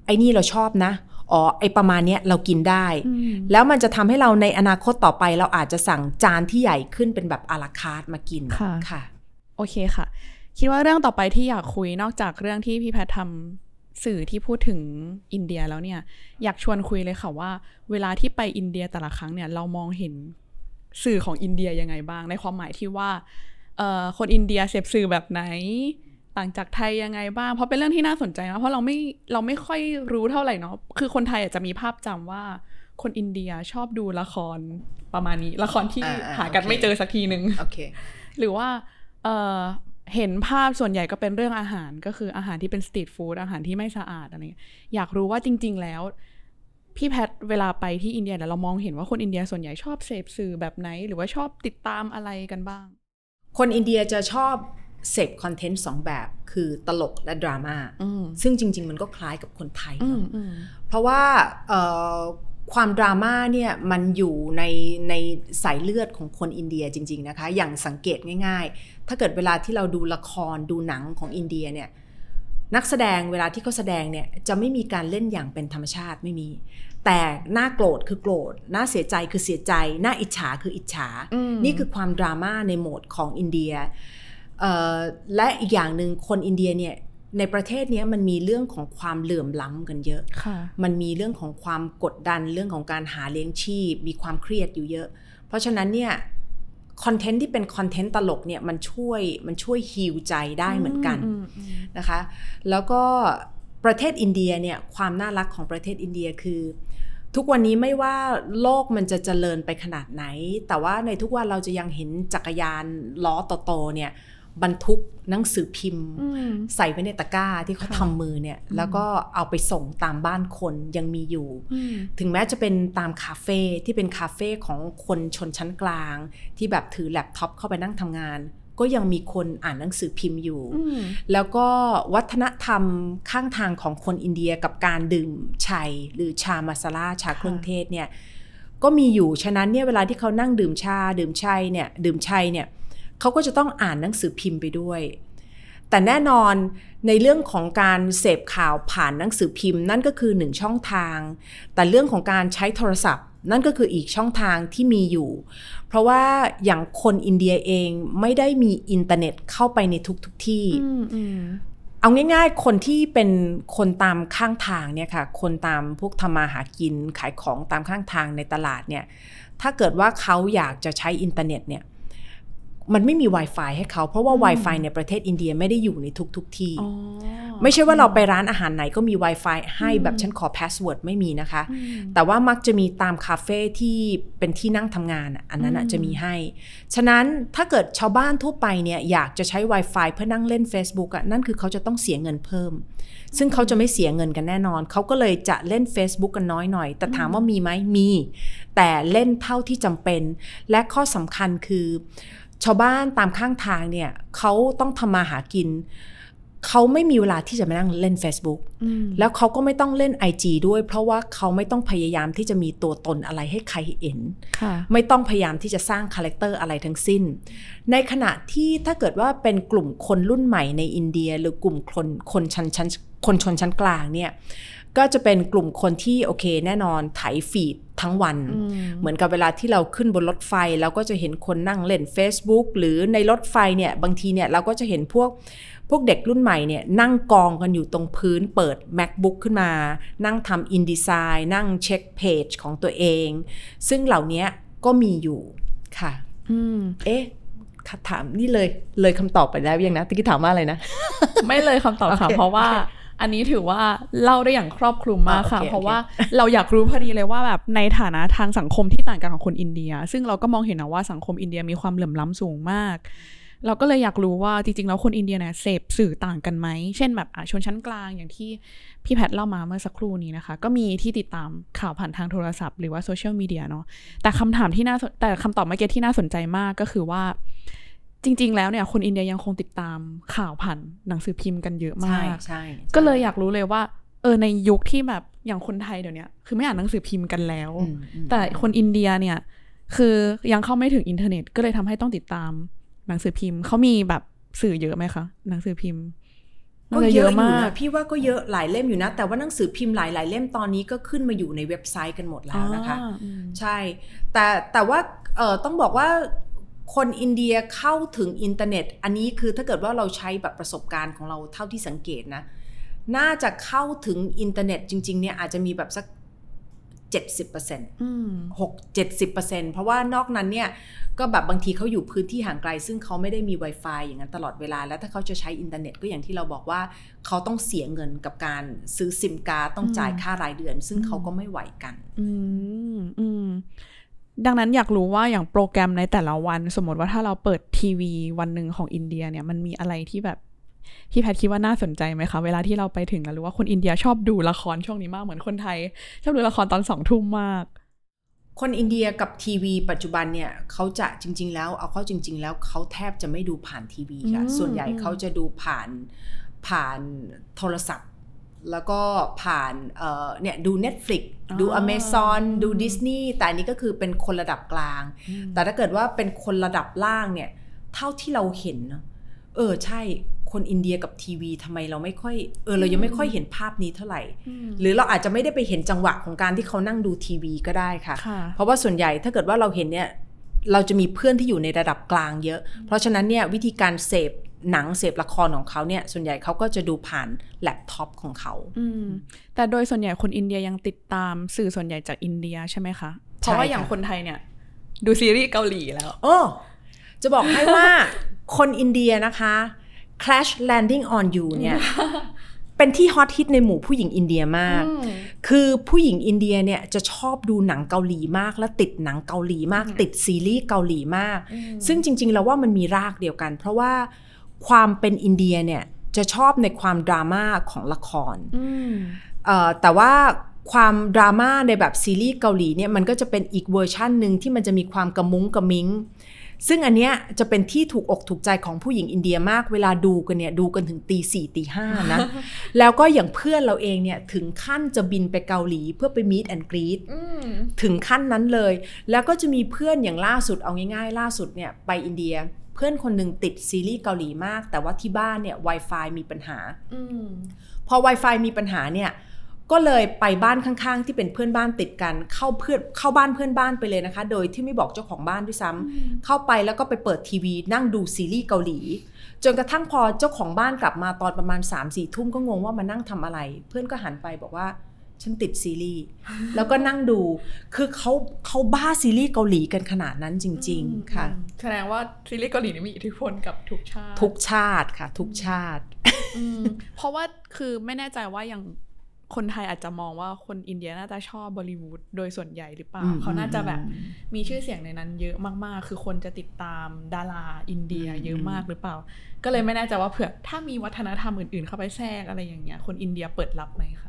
ไอ้นี่เราชอบนะอ๋อไอ้ประมาณเนี้ยเรากินได้อืมแล้วมันจะทำให้เราในอนาคตต่อไป เราอาจจะสั่งจานที่ใหญ่ขึ้นเป็นแบบอาราคาร์ทมากินค่ะค่ะโอเคค่ะ คิดว่าเรื่องต่อไปที่อยากคุยนอกจากเรื่องที่พี่แพทย์ทำสื่อที่พูดถึงอินเดียแล้วเนี่ย อยากชวนคุยเลยค่ะว่า เวลาที่ไปอินเดียแต่ละครั้งเนี่ยเรามองเห็นสื่อของอินเดียยังไงบ้าง ในความหมายที่ว่าเอ่อคนอินเดียเสพสื่อแบบไหน ต่างจากไทยยังไงบ้าง เพราะเป็นเรื่องที่น่าสนใจนะเพราะเราไม่เราไม่ค่อยรู้เท่าไหร่เนาะคือคนไทยอาจจะมีภาพจำว่าคนอินเดียชอบดูละครประมาณนี้ ละครที่อ่าอ่าหากันโอเคไม่เจอสักทีหนึ่งโอเคหรือว่าเอ่อเห็นภาพส่วนใหญ่ก็เป็นเรื่องอาหารก็คืออาหารที่เป็นสตรีทฟู้ดอาหารที่ไม่สะอาดอะไรเงี้ยอยากรู้ว่าจริง ๆ แล้ว พี่แพทเวลาไปที่อินเดียเนี่ยเรามองเห็นว่าคนอินเดียส่วนใหญ่ชอบเสพสื่อแบบไหน หรือว่าชอบติดตามอะไรกันบ้าง คนอินเดียจะชอบ เสพคอนเทนต์สองแบบคือตลกและดราม่าอืมซึ่งจริง ๆ มันก็คล้ายกับคนไทยอืเนมอะอืมเพราะว่าเอ่อความดราม่าเนี่ยมันอยู่ในในสายเลือดของคนอินเดียจริง ๆนะคะ อย่างสังเกตง่าย ๆ ถ้าเกิดเวลาที่เราดูละครดูหนังของอินเดียเนี่ยนักแสดงเวลาที่เขาแสดงเนี่ยจะไม่มีการเล่นอย่างเป็นธรรมชาติไม่มี แต่หน้าโกรธคือโกรธหน้าเสียใจคือเสียใจหน้าอิจฉาคืออิจฉาอืมนี่คือความดราม่าในโหมดของอินเดียเอ่อ และอีกอย่างหนึ่งคนอินเดียเนี่ยในประเทศเนี้ยมันมีเรื่องของความเหลื่อมล้ำกันเยอะค่ะมันมีเรื่องของความกดดันเรื่องของการหาเลี้ยงชีพ มีความเครียดอยู่เยอะ เพราะฉะนั้นเนี่ยคอนเทนต์ที่เป็นคอนเทนต์ตลกเนี่ยมันช่วยมันช่วยฮิวใจได้เหมือนกันอืมอืมนะคะ แล้วก็ประเทศอินเดียเนี่ยความน่ารักของประเทศอินเดียคือ ทุกวันนี้ไม่ว่าโลกมันจะเจริญไปขนาดไหน แต่ว่าในทุกวันเราจะยังเห็นจักรยานล้อโตๆเนี่ย บรรทุกหนังสือพิมพ์อืมใส่ไว้ในตะกร้าที่เขาค่ะทำมือเนี่ย แล้วก็เอาไปส่งตามบ้านคนยังมีอยู่อืมถึงแม้จะเป็นตามคาเฟ่ที่เป็นคาเฟ่ของคนชนชั้นกลาง ที่แบบถือแล็ปท็อปเข้าไปนั่งทำงาน ก็ยังมีคนอ่านหนังสือพิมพ์อยู่อืมแล้วก็วัฒนธรรมข้างทางของคนอินเดียกับการดื่มชัยหรือชามาซาลาชาเครื่องเทศเนี่ยก็มีอยู่ ฉะนั้นเนี่ยเวลาที่เขานั่งดื่มชา ดื่มชัยเนี่ย ดื่มชัยเนี่ย เขาก็จะต้องอ่านหนังสือพิมพ์ไปด้วย แต่แน่นอนในเรื่องของการเสพข่าวผ่านหนังสือพิมพ์ นั่นก็คือหนึ่งช่องทาง แต่เรื่องของการใช้โทรศัพท์ นั่นก็คืออีกช่องทางที่มีอยู่ เพราะว่าอย่างคนอินเดียเองไม่ได้มีอินเทอร์เน็ตเข้าไปในทุกทุกๆที่อืมอืมเอาง่าย ๆ คนที่เป็นคนตามข้างทางเนี่ยค่ะ คนตามพวกทำมาหากินขายของตามข้างทางในตลาดเนี่ย ถ้าเกิดว่าเขาอยากจะใช้อินเทอร์เน็ตเนี่ย มันไม่มี Wi-Fi ให้เขาเพราะว่า Wi-Fi ในประเทศอินเดียไม่ได้อยู่ในทุกๆที่อ๋อไม่ใช่ว่าเราไปร้านอาหารไหนก็มี Wi-Fi ให้อืมแบบฉันขอ password ไม่มีนะคะอืมแต่ว่ามักจะมีตามคาเฟ่ที่เป็นที่นั่งทำงานอะอันนั้นอะอืมจะมีให้ ฉะนั้นถ้าเกิดชาวบ้านทั่วไปเนี่ยอยากจะใช้ Wi-Fi เพื่อนั่งเล่น Facebook อะนั่นคือเขาจะต้องเสียเงินเพิ่ม ซึ่งเขาจะไม่เสียเงินกันแน่นอน เขาก็เลยจะเล่น Facebook กันน้อยหน่อย แต่ถามว่ามีไหมมี แต่เล่นเท่าที่จำเป็น และข้อสำคัญคือ ชาวบ้านตามข้างทางเนี่ยเขาต้องทำมาหากินเขาไม่มีเวลาที่จะมานั่งเล่น Facebook อืมแล้วเขาก็ไม่ต้องเล่น IG ด้วย เพราะว่าเขาไม่ต้องพยายามที่จะมีตัวตนอะไรให้ใครเห็นค่ะไม่ต้องพยายามที่จะสร้าง character อะไรทั้งสิ้น ในขณะที่ถ้าเกิดว่าเป็นกลุ่มคนรุ่นใหม่ในอินเดีย หรือกลุ่มคนคนชั้นชั้นคนชนชั้นกลางเนี่ย ก็จะเป็นกลุ่มคนที่โอเค แน่นอนไถ feed ทั้งวัน เหมือนกับเวลาที่เราขึ้นบนรถไฟ เราก็จะเห็นคนนั่งเล่น Facebook หรือในรถไฟเนี่ยบางทีเนี่ยเราก็จะเห็นพวกพวกเด็กรุ่นใหม่เนี่ยนั่งกองกันอยู่ตรงพื้นเปิด MacBook ขึ้นมา นั่งทำ InDesign นั่งเช็คเพจของตัวเอง ซึ่งเหล่านี้ก็มีอยู่ค่ะอืมเอ๊ะถามนี่เลยเลยคำตอบไปแล้วยังนะตะกี้ถามว่าอะไรนะ ไม่เลยคำตอบค่ะโอเคเพราะว่าโอเคอันนี้ถือว่าเล่าได้อย่างครอบคลุมมากค่ะอ่าโอเคเพราะโอเคว่าเราอยากรู้พอดีเลยว่าแบบในฐานะทางสังคมที่ต่างกันของคนอินเดีย ซึ่งเราก็มองเห็นนะว่าสังคมอินเดียมีความเหลื่อมล้ำสูงมาก เราก็เลยอยากรู้ว่าจริงๆแล้วคนอินเดียเนี่ยเสพสื่อต่างกันไหม เช่นแบบอะชนชั้นกลางอย่างที่พี่แพทย์เล่ามาเมื่อสักครู่นี้นะคะ ก็มีที่ติดตามข่าวผ่านทางโทรศัพท์หรือว่าโซเชียลมีเดียเนาะแต่คำถามที่น่าสนแต่คำตอบเมื่อกี้ที่น่าสนใจมากก็คือว่า จริง ๆ แล้วเนี่ยคนอินเดียยังคงติดตามข่าวผ่านหนังสือพิมพ์กันเยอะมากใช่ก็เลยอยากรู้เลยว่า เออในยุคที่แบบอย่างคนไทยเดี๋ยวนี้คือไม่อ่านหนังสือพิมพ์กันแล้วอืมอืมแต่คนอินเดียเนี่ย คือยังเข้าไม่ถึงอินเทอร์เน็ต ก็เลยทำให้ต้องติดตามหนังสือพิมพ์เขามีแบบสื่อเยอะไหมคะหนังสือพิมพ์ก็น่าจะเยอะอยู่มากนะพี่ว่าก็เยอะหลายเล่มอยู่นะ แต่ว่าหนังสือพิมพ์หลายๆเล่มตอนนี้ก็ขึ้นมาอยู่ในเว็บไซต์กันหมดแล้วนะคะอ่าอืมใช่ แต่แต่ว่าเออต้องบอกว่า คนอินเดียเข้าถึงอินเทอร์เน็ต อันนี้คือถ้าเกิดว่าเราใช้แบบประสบการณ์ของเราเท่าที่สังเกตนะ น่าจะเข้าถึงอินเทอร์เน็ตจริง ๆ เนี่ยอาจจะมีแบบสัก 70%อืม6 70%เพราะว่านอกนั้นเนี่ยก็แบบบางทีเขาอยู่พื้นที่ห่างไกล ซึ่งเขาไม่ได้มี Wi-Fi อย่างนั้นตลอดเวลา แล้วถ้าเขาจะใช้อินเทอร์เน็ตก็อย่างที่เราบอกว่า เขาต้องเสียเงินกับการซื้อซิมการ์ดต้องจ่ายค่ารายเดือน ซึ่งเขาก็ไม่ไหวกัน อืมอืม ดังนั้นอยากรู้ว่าอย่างโปรแกรมในแต่ละวัน สมมติว่าถ้าเราเปิดทีวีวันหนึ่งของอินเดียเนี่ยมันมีอะไรที่แบบพี่แพทย์คิดว่าน่าสนใจไหมคะ เวลาที่เราไปถึงแล้วรู้ว่าคนอินเดียชอบดูละครช่วงนี้มากเหมือนคนไทย ชอบดูละครตอนสองทุ่มมาก คนอินเดียกับทีวี ปัจจุบันเนี่ยเขาจะจริง ๆ แล้วเอาเข้าจริง ๆ แล้วเขาแทบจะไม่ดูผ่านทีวีค่ะอืมส่วนใหญ่อืมเขาจะดูผ่านผ่านโทรศัพท์ แล้วก็ผ่านเอ่อเนี่ยดู Netflix ดู Amazon ดู Disney แต่อันนี้ก็คือเป็นคนระดับกลาง แต่ถ้าเกิดว่าเป็นคนระดับล่างเนี่ย เท่าที่เราเห็นนะเออใช่คนอินเดียกับทีวีทำไมเราไม่ค่อยเออเรายังไม่ค่อยเห็นภาพนี้เท่าไหร่ หรือเราอาจจะไม่ได้ไปเห็นจังหวะของการที่เขานั่งดูทีวีก็ได้ค่ะค่ะเพราะว่าส่วนใหญ่ถ้าเกิดว่าเราเห็นเนี่ยเราจะมีเพื่อนที่อยู่ในระดับกลางเยอะ เพราะฉะนั้นเนี่ยวิธีการเสพ หนังเสพละครของเขาเนี่ย ส่วนใหญ่เขาก็จะดูผ่านแล็ปท็อปของเขาอืมแต่โดยส่วนใหญ่คนอินเดียยังติดตามสื่อส่วนใหญ่จากอินเดียใช่ไหมคะ เพราะว่าอย่างคนไทยเนี่ย ดูซีรีส์เกาหลีแล้ว โอ้ จะบอกให้ว่าคนอินเดียนะคะ Crash Landing on You เนี่ย เป็นที่ฮอตฮิตในหมู่ผู้หญิงอินเดียมาก คือผู้หญิงอินเดียเนี่ยจะชอบดูหนังเกาหลีมาก และติดหนังเกาหลีมาก ติดซีรีส์เกาหลีมาก ซึ่งจริง ๆ แล้วว่ามันมีรากเดียวกัน เพราะว่า ความเป็นอินเดียเนี่ยจะชอบในความดราม่าของละครอืมเอ่อแต่ว่าความดราม่าในแบบซีรีส์เกาหลีเนี่ยมันก็จะเป็นอีกเวอร์ชันหนึ่งที่มันจะมีความกระมุ้งกระมิงซึ่งอันเนี้ยจะเป็นที่ถูกอกถูกใจของผู้หญิงอินเดียมากเวลาดูกันเนี่ยดูกันถึงตีสี่ตีห้านะ แล้วก็อย่างเพื่อนเราเองเนี่ยถึงขั้นจะบินไปเกาหลีเพื่อไปมีดแอนกรีดอืมถึงขั้นนั้นเลย แล้วก็จะมีเพื่อนอย่างล่าสุดเอาง่ายๆ ล่าสุดเนี่ยไปอินเดียเพื่อนคนหนึ่งติดซีรีส์เกาหลีมาก แต่ว่าที่บ้านเนี่ย Wi-Fi มีปัญหาอืมพอ Wi-Fi มีปัญหาเนี่ย ก็เลยไปบ้านข้างๆ ที่เป็นเพื่อนบ้านติดกัน เข้าเพื่อนเข้าบ้านเพื่อนบ้านไปเลยนะคะ โดยที่ไม่บอกเจ้าของบ้านด้วยซ้ำเข้าไปแล้วก็ไปเปิดทีวี นั่งดูซีรีส์เกาหลี จนกระทั่งพอเจ้าของบ้านกลับมาตอนประมาณ3ามสี่ทุ่มก็งงว่ามานั่งทำอะไร เพื่อนก็หันไปบอกว่า ฉันติดซีรีส์แล้วก็นั่งดู คือเขาเขาบ้าซีรีส์เกาหลีกันขนาดนั้นจริง ๆ ค่ะ แสดงว่าซีรีส์เกาหลีนี่มีอิทธิพลกับทุกชาติ ทุกชาติค่ะ ทุกชาติอืมเพราะว่าคือไม่แน่ใจว่าอย่างคนไทยอาจจะมองว่าคนอินเดียน่าจะชอบบอลิวูดโดยส่วนใหญ่หรือเปล่าอืมเขาน่าจะแบบอืมมีชื่อเสียงในนั้นเยอะมากๆ คือคนจะติดตามดาราอินเดียอืมเยอะมากหรือเปล่า ก็เลยไม่แน่ใจว่าเผื่อถ้ามีวัฒนธรรมอื่นๆ เข้าไปแทรกอะไรอย่างเงี้ย คนอินเดียเปิดรับไหมคะ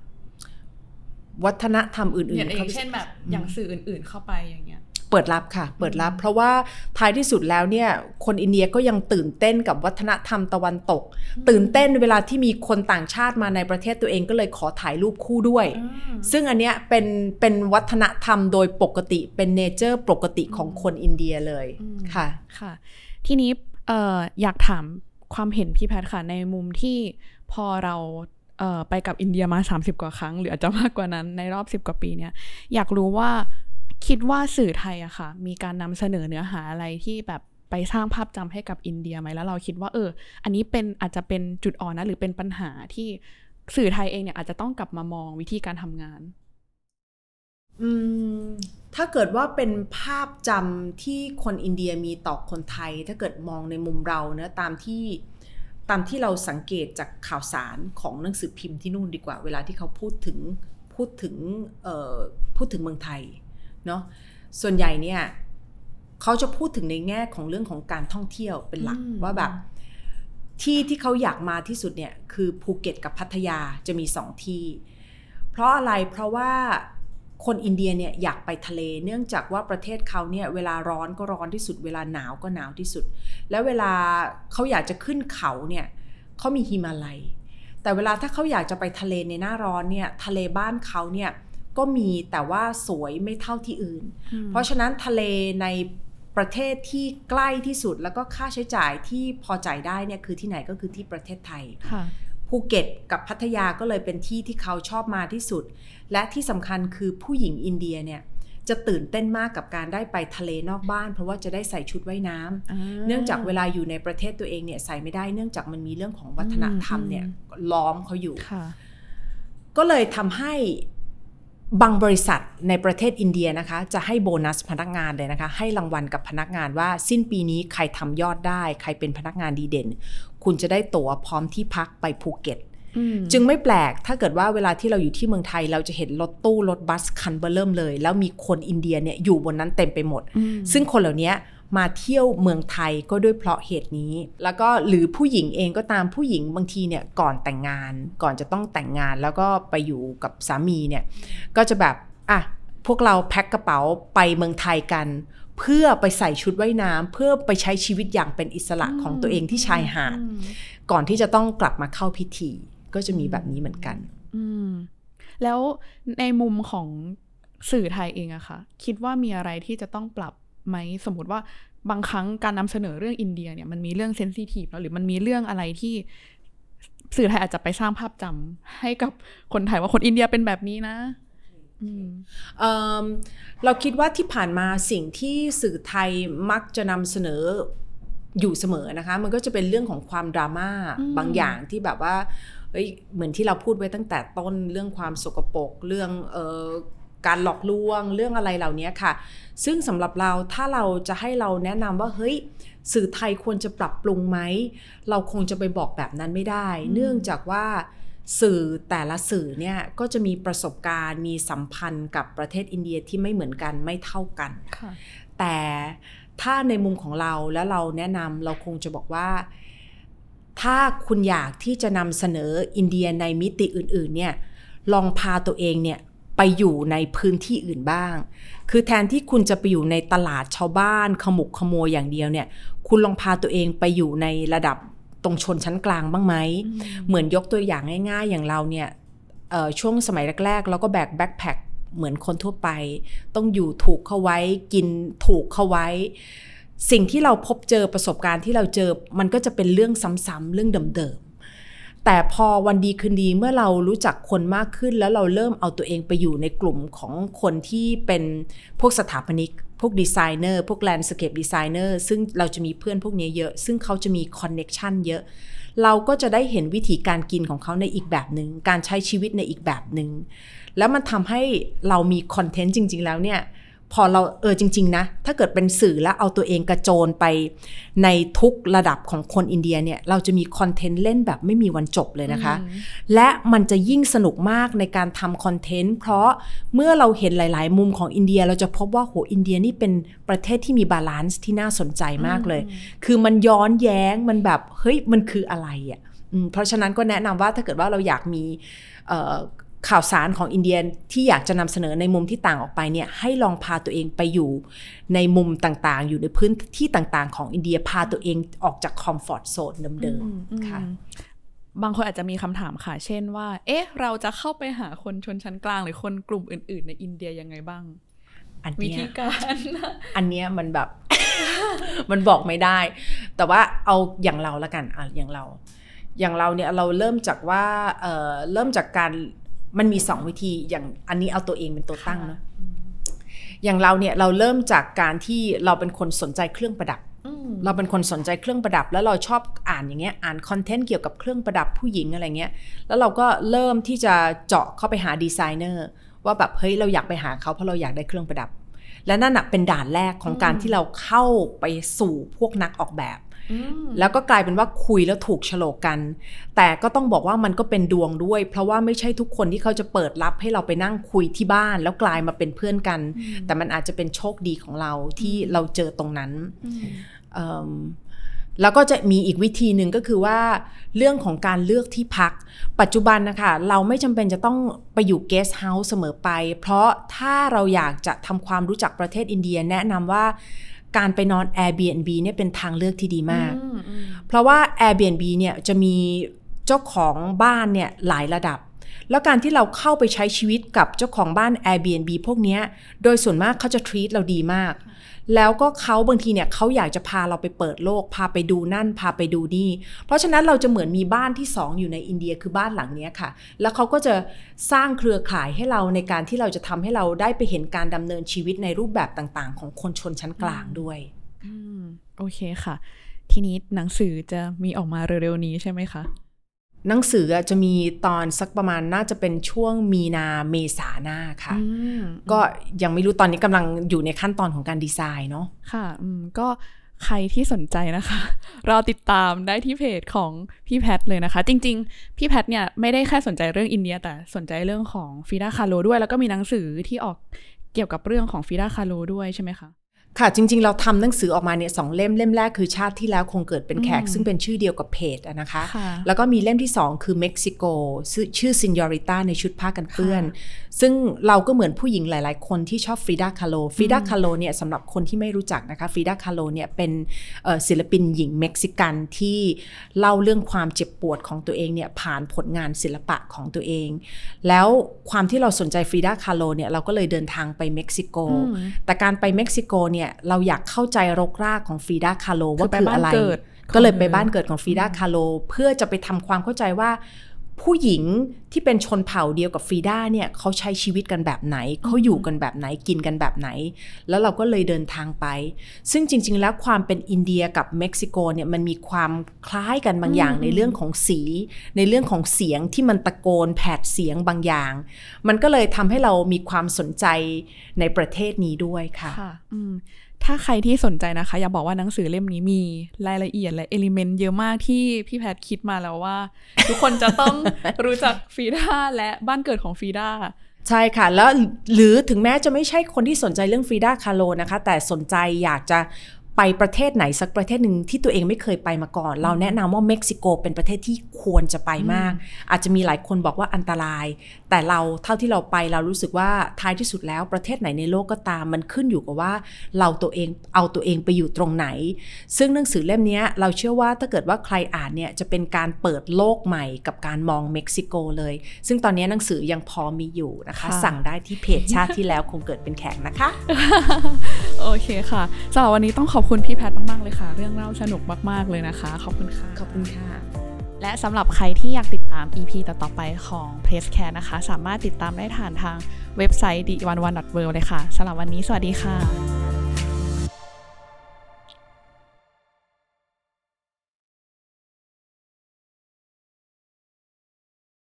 วัฒนธรรมอื่นอย่างๆเขาเช่นแบบอย่างสื่ออื่น ๆเข้าไปอย่างเงี้ยเปิดรับค่ะ เปิดรับ เพราะว่าท้ายที่สุดแล้วเนี่ยคนอินเดียก็ยังตื่นเต้นกับวัฒนธรรมตะวันตก ตื่นเต้นเวลาที่มีคนต่างชาติมาในประเทศตัวเองก็เลยขอถ่ายรูปคู่ด้วย ซึ่งอันเนี้ยเป็นเป็นวัฒนธรรมโดยปกติเป็นเนเจอร์ปกติของคนอินเดียเลยอืมค่ะค่ะ ทีนี้เอ่ออยากถามความเห็นพี่แพทย์ค่ะในมุมที่พอเราเอ่อ ไปกับอินเดียมา 30 กว่าครั้ง หรืออาจจะมากกว่านั้นในรอบ 10 กว่าปีเนี่ยอยากรู้ว่าคิดว่าสื่อไทยอะค่ะ มีการนำเสนอเนื้อหาอะไรที่แบบไปสร้างภาพจำให้กับอินเดียไหมแล้วเราคิดว่าเออ อันนี้เป็นอาจจะเป็นจุดอ่อนนะ หรือเป็นปัญหาที่สื่อไทยเองเนี่ยอาจจะต้องกลับมามองวิธีการทำงาน อืมถ้าเกิดว่าเป็นภาพจำที่คนอินเดียมีต่อคนไทย ถ้าเกิดมองในมุมเราเนะตามที่ ตามที่เราสังเกตจากข่าวสารของหนังสือพิมพ์ที่นู่นดีกว่า เวลาที่เขาพูดถึงพูดถึงเอ่อพูดถึงเมืองไทยเนาะส่วนใหญ่เนี่ยเขาจะพูดถึงในแง่ของเรื่องของการท่องเที่ยวเป็นหลักอืมว่าแบบที่ที่เขาอยากมาที่สุดเนี่ยคือภูเก็ตกับพัทยาจะมีสองที่ เพราะอะไรเพราะว่า คนอินเดียเนี่ยอยากไปทะเล เนื่องจากว่าประเทศเขาเนี่ยเวลาร้อนก็ร้อนที่สุด เวลาหนาวก็หนาวที่สุด แล้วเวลาเขาอยากจะขึ้นเขาเนี่ยเขามีฮิมาลัย แต่เวลาถ้าเขาอยากจะไปทะเลในหน้าร้อนเนี่ยทะเลบ้านเขาเนี่ยก็มีแต่ว่าสวยไม่เท่าที่อื่น เพราะฉะนั้นทะเลในประเทศที่ใกล้ที่สุดแล้วก็ค่าใช้จ่ายที่พอจ่ายได้เนี่ยคือที่ไหนก็คือที่ประเทศไทยค่ะ ภูเก็ตกับพัทยาก็เลยเป็นที่ที่เขาชอบมาที่สุด และที่สำคัญคือผู้หญิงอินเดียเนี่ยจะตื่นเต้นมากกับการได้ไปทะเลนอกบ้าน เพราะว่าจะได้ใส่ชุดว่ายน้ำเนื่องจากเวลาอยู่ในประเทศตัวเองเนี่ยใส่ไม่ได้เนื่องจากมันมีเรื่องของวัฒนธรรมเนี่ยล้อมเขาอยู่ค่ะก็เลยทำให้ บางบริษัทในประเทศอินเดียนะคะ จะให้โบนัสพนักงานเลยนะคะ ให้รางวัลกับพนักงานว่าสิ้นปีนี้ใครทำยอดได้ ใครเป็นพนักงานดีเด่น คุณจะได้ตั๋วพร้อมที่พักไปภูเก็ตจึงไม่แปลกถ้าเกิดว่าเวลาที่เราอยู่ที่เมืองไทย เราจะเห็นรถตู้รถบัสคันเบอร์เริ่มเลย แล้วมีคนอินเดียเนี่ยอยู่บนนั้นเต็มไปหมด ซึ่งคนเหล่านี้ มาเที่ยวเมืองไทยก็ด้วยเพราะเหตุนี้ แล้วก็หรือผู้หญิงเองก็ตามผู้หญิงบางทีเนี่ยก่อนแต่งงาน ก่อนจะต้องแต่งงานแล้วก็ไปอยู่กับสามีเนี่ยก็จะแบบอะพวกเราแพ็คกระเป๋าไปเมืองไทยกัน เพื่อไปใส่ชุดว่ายน้ำเพื่อไปใช้ชีวิตอย่างเป็นอิสระของตัวเองที่ชายหาดก่อนที่จะต้องกลับมาเข้าพิธี ก็จะมีแบบนี้เหมือนกันอืมแล้วในมุมของสื่อไทยเองอะค่ะ คิดว่ามีอะไรที่จะต้องปรับ ไหมสมมติว่าบางครั้งการนำเสนอเรื่องอินเดียเนี่ยมันมีเรื่องเซนซิทีฟหรือมันมีเรื่องอะไรที่สื่อไทยอาจจะไปสร้างภาพจำให้กับคนไทยว่าคนอินเดียเป็นแบบนี้นะอืมเอิ่มเราคิดว่าที่ผ่านมาสิ่งที่สื่อไทยมักจะนำเสนออยู่เสมอนะคะ มันก็จะเป็นเรื่องของความดราม่าอืมบางอย่างที่แบบว่าเฮ้ยเหมือนที่เราพูดไว้ตั้งแต่ต้นเรื่องความสกปรกเรื่องเออ การหลอกลวงเรื่องอะไรเหล่านี้ค่ะ ซึ่งสำหรับเราถ้าเราจะให้เราแนะนำว่าเฮ้ยสื่อไทยควรจะปรับปรุงไหม เราคงจะไปบอกแบบนั้นไม่ได้อืมเนื่องจากว่าสื่อแต่ละสื่อเนี่ยก็จะมีประสบการณ์มีสัมพันธ์กับประเทศอินเดียที่ไม่เหมือนกันไม่เท่ากันค่ะแต่ถ้าในมุมของเราแล้วเราแนะนำเราคงจะบอกว่า ถ้าคุณอยากที่จะนำเสนออินเดียในมิติอื่นๆเนี่ยลองพาตัวเองเนี่ย ไปอยู่ในพื้นที่อื่นบ้าง คือแทนที่คุณจะไปอยู่ในตลาดชาวบ้านขมุกขโมยอย่างเดียวเนี่ย คุณลองพาตัวเองไปอยู่ในระดับตรงชนชั้นกลางบ้างไหม เหมือนยกตัวอย่างง่าย ๆ อย่างเราเนี่ยเอ่อช่วงสมัยแรก ๆ เราก็แบกแบ็คแพคเหมือนคนทั่วไป ต้องอยู่ถูกเข้าไว้กินถูกเข้าไว้ สิ่งที่เราพบเจอประสบการณ์ที่เราเจอมันก็จะเป็นเรื่องซ้ำๆเรื่องเดิมๆ แต่พอวันดีคืนดีเมื่อเรารู้จักคนมากขึ้น แล้วเราเริ่มเอาตัวเองไปอยู่ในกลุ่มของคนที่เป็นพวกสถาปนิก พวกดีไซเนอร์ พวก landscape designer ซึ่งเราจะมีเพื่อนพวกนี้เยอะ ซึ่งเขาจะมี connection เยอะ เราก็จะได้เห็นวิธีการกินของเขาในอีกแบบหนึ่ง การใช้ชีวิตในอีกแบบหนึ่ง แล้วมันทำให้เรามีคอนเทนต์จริง ๆ แล้วเนี่ย พอเราเออจริง ๆ นะ ถ้าเกิดเป็นสื่อแล้วเอาตัวเองกระโจนไปในทุกระดับของคนอินเดียเนี่ย เราจะมีคอนเทนต์เล่นแบบไม่มีวันจบเลยนะคะ และมันจะยิ่งสนุกมากในการทำคอนเทนต์ เพราะเมื่อเราเห็นหลาย ๆ มุมของอินเดียเราจะพบว่าโหอินเดียนี่เป็นประเทศที่มี balance ที่น่าสนใจมากเลย คือมันย้อนแย้งมันแบบเฮ้ยมันคืออะไรอะ่ะอืมเพราะฉะนั้นก็แนะนำว่าถ้าเกิดว่าเราอยากมีเอ่อ ข่าวสารของอินเดียที่อยากจะนำเสนอในมุมที่ต่างออกไปเนี่ยให้ลองพาตัวเองไปอยู่ในมุมต่างๆ อยู่ในพื้นที่ต่างๆ ของอินเดียพาตัวเองออกจากคอมฟอร์ทโซนเดิมอืมอืมๆค่ะบางคนอาจจะมีคำถามค่ะ เช่นว่า เอ๊ะ เราจะเข้าไปหาคนชนชั้นกลางหรือคนกลุ่มอื่น ๆ ในอินเดียยังไงบ้าง อันวิเนี้ยธีการ อันเนี้ยมันแบบ มันบอกไม่ได้ แต่ว่าเอาอย่างเราละกันอะอย่างเรา อย่างเราเนี่ยเราเริ่มจากว่าเอ่อเริ่มจากการ มันมีสองวิธีอย่างอันนี้เอาตัวเองเป็นตัวตั้งเนาะอย่างเราเนี่ยเราเริ่มจากการที่เราเป็นคนสนใจเครื่องประดับ เราเป็นคนสนใจเครื่องประดับ แล้วเราชอบอ่านอย่างเงี้ยอ่านคอนเทนต์เกี่ยวกับเครื่องประดับผู้หญิงอะไรเงี้ยแล้วเราก็เริ่มที่จะเจาะเข้าไปหาดีไซเนอร์ว่าแบบเฮ้ยเราอยากไปหาเขาเพราะเราอยากได้เครื่องประดับ และนั่นน่ะเป็นด่านแรกของการที่เราเข้าไปสู่พวกนักออกแบบ แล้วก็กลายเป็นว่าคุยแล้วถูกโฉลกกัน แต่ก็ต้องบอกว่ามันก็เป็นดวงด้วย เพราะว่าไม่ใช่ทุกคนที่เขาจะเปิดรับให้เราไปนั่งคุยที่บ้าน แล้วกลายมาเป็นเพื่อนกัน แต่มันอาจจะเป็นโชคดีของเราที่เราเจอตรงนั้นเอิ่มแล้วก็จะมีอีกวิธีหนึ่งก็คือว่าเรื่องของการเลือกที่พัก ปัจจุบันนะคะเราไม่จำเป็นจะต้องไปอยู่เกสต์เฮาส์เสมอไป เพราะถ้าเราอยากจะทำความรู้จักประเทศอินเดียแนะนำว่า การไปนอน Airbnb เนี่ยเป็นทางเลือกที่ดีมาก เพราะว่า Airbnb เนี่ยจะมีเจ้าของบ้านเนี่ยหลายระดับ แล้วการที่เราเข้าไปใช้ชีวิตกับเจ้าของบ้าน Airbnb พวกเนี้ยโดยส่วนมากเขาจะ treat เราดีมาก แล้วก็เขาบางทีเนี่ยเขาอยากจะพาเราไปเปิดโลก พาไปดูนั่น พาไปดูนี่ เพราะฉะนั้นเราจะเหมือนมีบ้านที่สองอยู่ในอินเดียคือบ้านหลังเนี้ยค่ะ แล้วเขาก็จะสร้างเครือข่ายให้เราในการที่เราจะทำให้เราได้ไปเห็นการดำเนินชีวิตในรูปแบบต่างๆ ของคนชนชั้นกลางด้วยอืมโอเคค่ะ ทีนี้หนังสือจะมีออกมาเร็วๆนี้ใช่ไหมคะ หนังสืออะจะมีตอนสักประมาณน่าจะเป็นช่วงมีนาเมษาหน้าค่ะอืมก็ยังไม่รู้ตอนนี้กำลังอยู่ในขั้นตอนของการดีไซน์เนาะค่ะอืมก็ใครที่สนใจนะคะ เราติดตามได้ที่เพจของพี่แพทเลยนะคะ จริง ๆ พี่แพทเนี่ยไม่ได้แค่สนใจเรื่องอินเดีย แต่สนใจเรื่องของฟีดาคาโลด้วย แล้วก็มีหนังสือที่ออกเกี่ยวกับเรื่องของฟีดาคาโลด้วยใช่ไหมคะ ค่ะจริง ๆ เราทำหนังสือออกมาเนี่ยสองเล่มเล่มแรกคือชาติที่แล้วคงเกิดเป็นแขกอืมซึ่งเป็นชื่อเดียวกับเพจอะนะคะค่ะแล้วก็มีเล่มที่ 2 คือเม็กซิโกชื่อชื่อซินยอริต้าในชุดผ้ากันเปื้อน ซึ่งเราก็เหมือนผู้หญิงหลาย ๆ คนที่ชอบฟรีดาคาโลฟรีดาคาโลเนี่ยสำหรับคนที่ไม่รู้จักนะคะฟรีดาคาโลเนี่ยเป็นเอ่อศิลปินหญิงเม็กซิกันที่เล่าเรื่องความเจ็บปวดของตัวเองเนี่ยผ่านผลงานศิลปะของตัวเอง แล้วความที่เราสนใจฟรีดาคาโลเนี่ยเราก็เลยเดินทางไปเม็กซิโกอืมแต่การไปเม็กซิโกเนี่ยเราอยากเข้าใจรกรากของฟรีดาคาโลว่าคือไปคืออะไรบ้านเกิดก็เลยไปของเธอบ้านเกิดของฟรีดาคาโลเพื่อจะไปทำความเข้าใจว่า ผู้หญิงที่เป็นชนเผ่าเดียวกับฟรีดาเนี่ยเขาใช้ชีวิตกันแบบไหนเขาอยู่กันแบบไหนกินกันแบบไหน แล้วเราก็เลยเดินทางไป ซึ่งจริง ๆ แล้วความเป็นอินเดียกับเม็กซิโกเนี่ยมันมีความคล้ายกันบางอย่างอืมในเรื่องของสี ในเรื่องของเสียงที่มันตะโกนแผดเสียงบางอย่าง มันก็เลยทำให้เรามีความสนใจในประเทศนี้ด้วยค่ะค่ะอืม ถ้าใครที่สนใจนะคะ อย่าบอกว่าหนังสือเล่มนี้มีรายละเอียดและ element เยอะมากที่พี่แพทคิดมาแล้วว่า ทุกคนจะต้องรู้จักฟรีด้าและบ้านเกิดของฟรีด้าใช่ค่ะ แล้วหรือถึงแม้จะไม่ใช่คนที่สนใจเรื่องฟรีดาคาโลนะคะ แต่สนใจอยากจะ ไปประเทศไหนสักประเทศหนึ่งที่ตัวเองไม่เคยไปมาก่อน เราแนะนำว่าเม็กซิโกเป็นประเทศที่ควรจะไปมาก อาจจะมีหลายคนบอกว่าอันตราย แต่เราเท่าที่เราไปเรารู้สึกว่าท้ายที่สุดแล้วประเทศไหนในโลกก็ตาม มันขึ้นอยู่กับว่าเราตัวเองเอาตัวเองไปอยู่ตรงไหน ซึ่งหนังสือเล่มเนี้ยเราเชื่อว่าถ้าเกิดว่าใครอ่านเนี่ยจะเป็นการเปิดโลกใหม่กับการมองเม็กซิโกเลย ซึ่งตอนนี้หนังสือยังพอมีอยู่นะคะค่ะสั่งได้ที่เพจชาติที่แล้วคงเกิดเป็นแขกนะคะ โอเคค่ะสำหรับวันนี้ต้องขอบคุณพี่แพทมาก ๆ เลยค่ะ เรื่องเล่าสนุกมาก ๆ เลยนะคะ ขอบคุณค่ะ ขอบคุณค่ะ และสำหรับใครที่อยากติดตาม EP ต่อ ๆ ไปของ p r e s s c a r e นะคะ สามารถติดตามได้ผ่านทางเว็บไซต์ d 1 1 w o r l d เลยค่ะสำหรับวันนี้สวัสดีค่ะ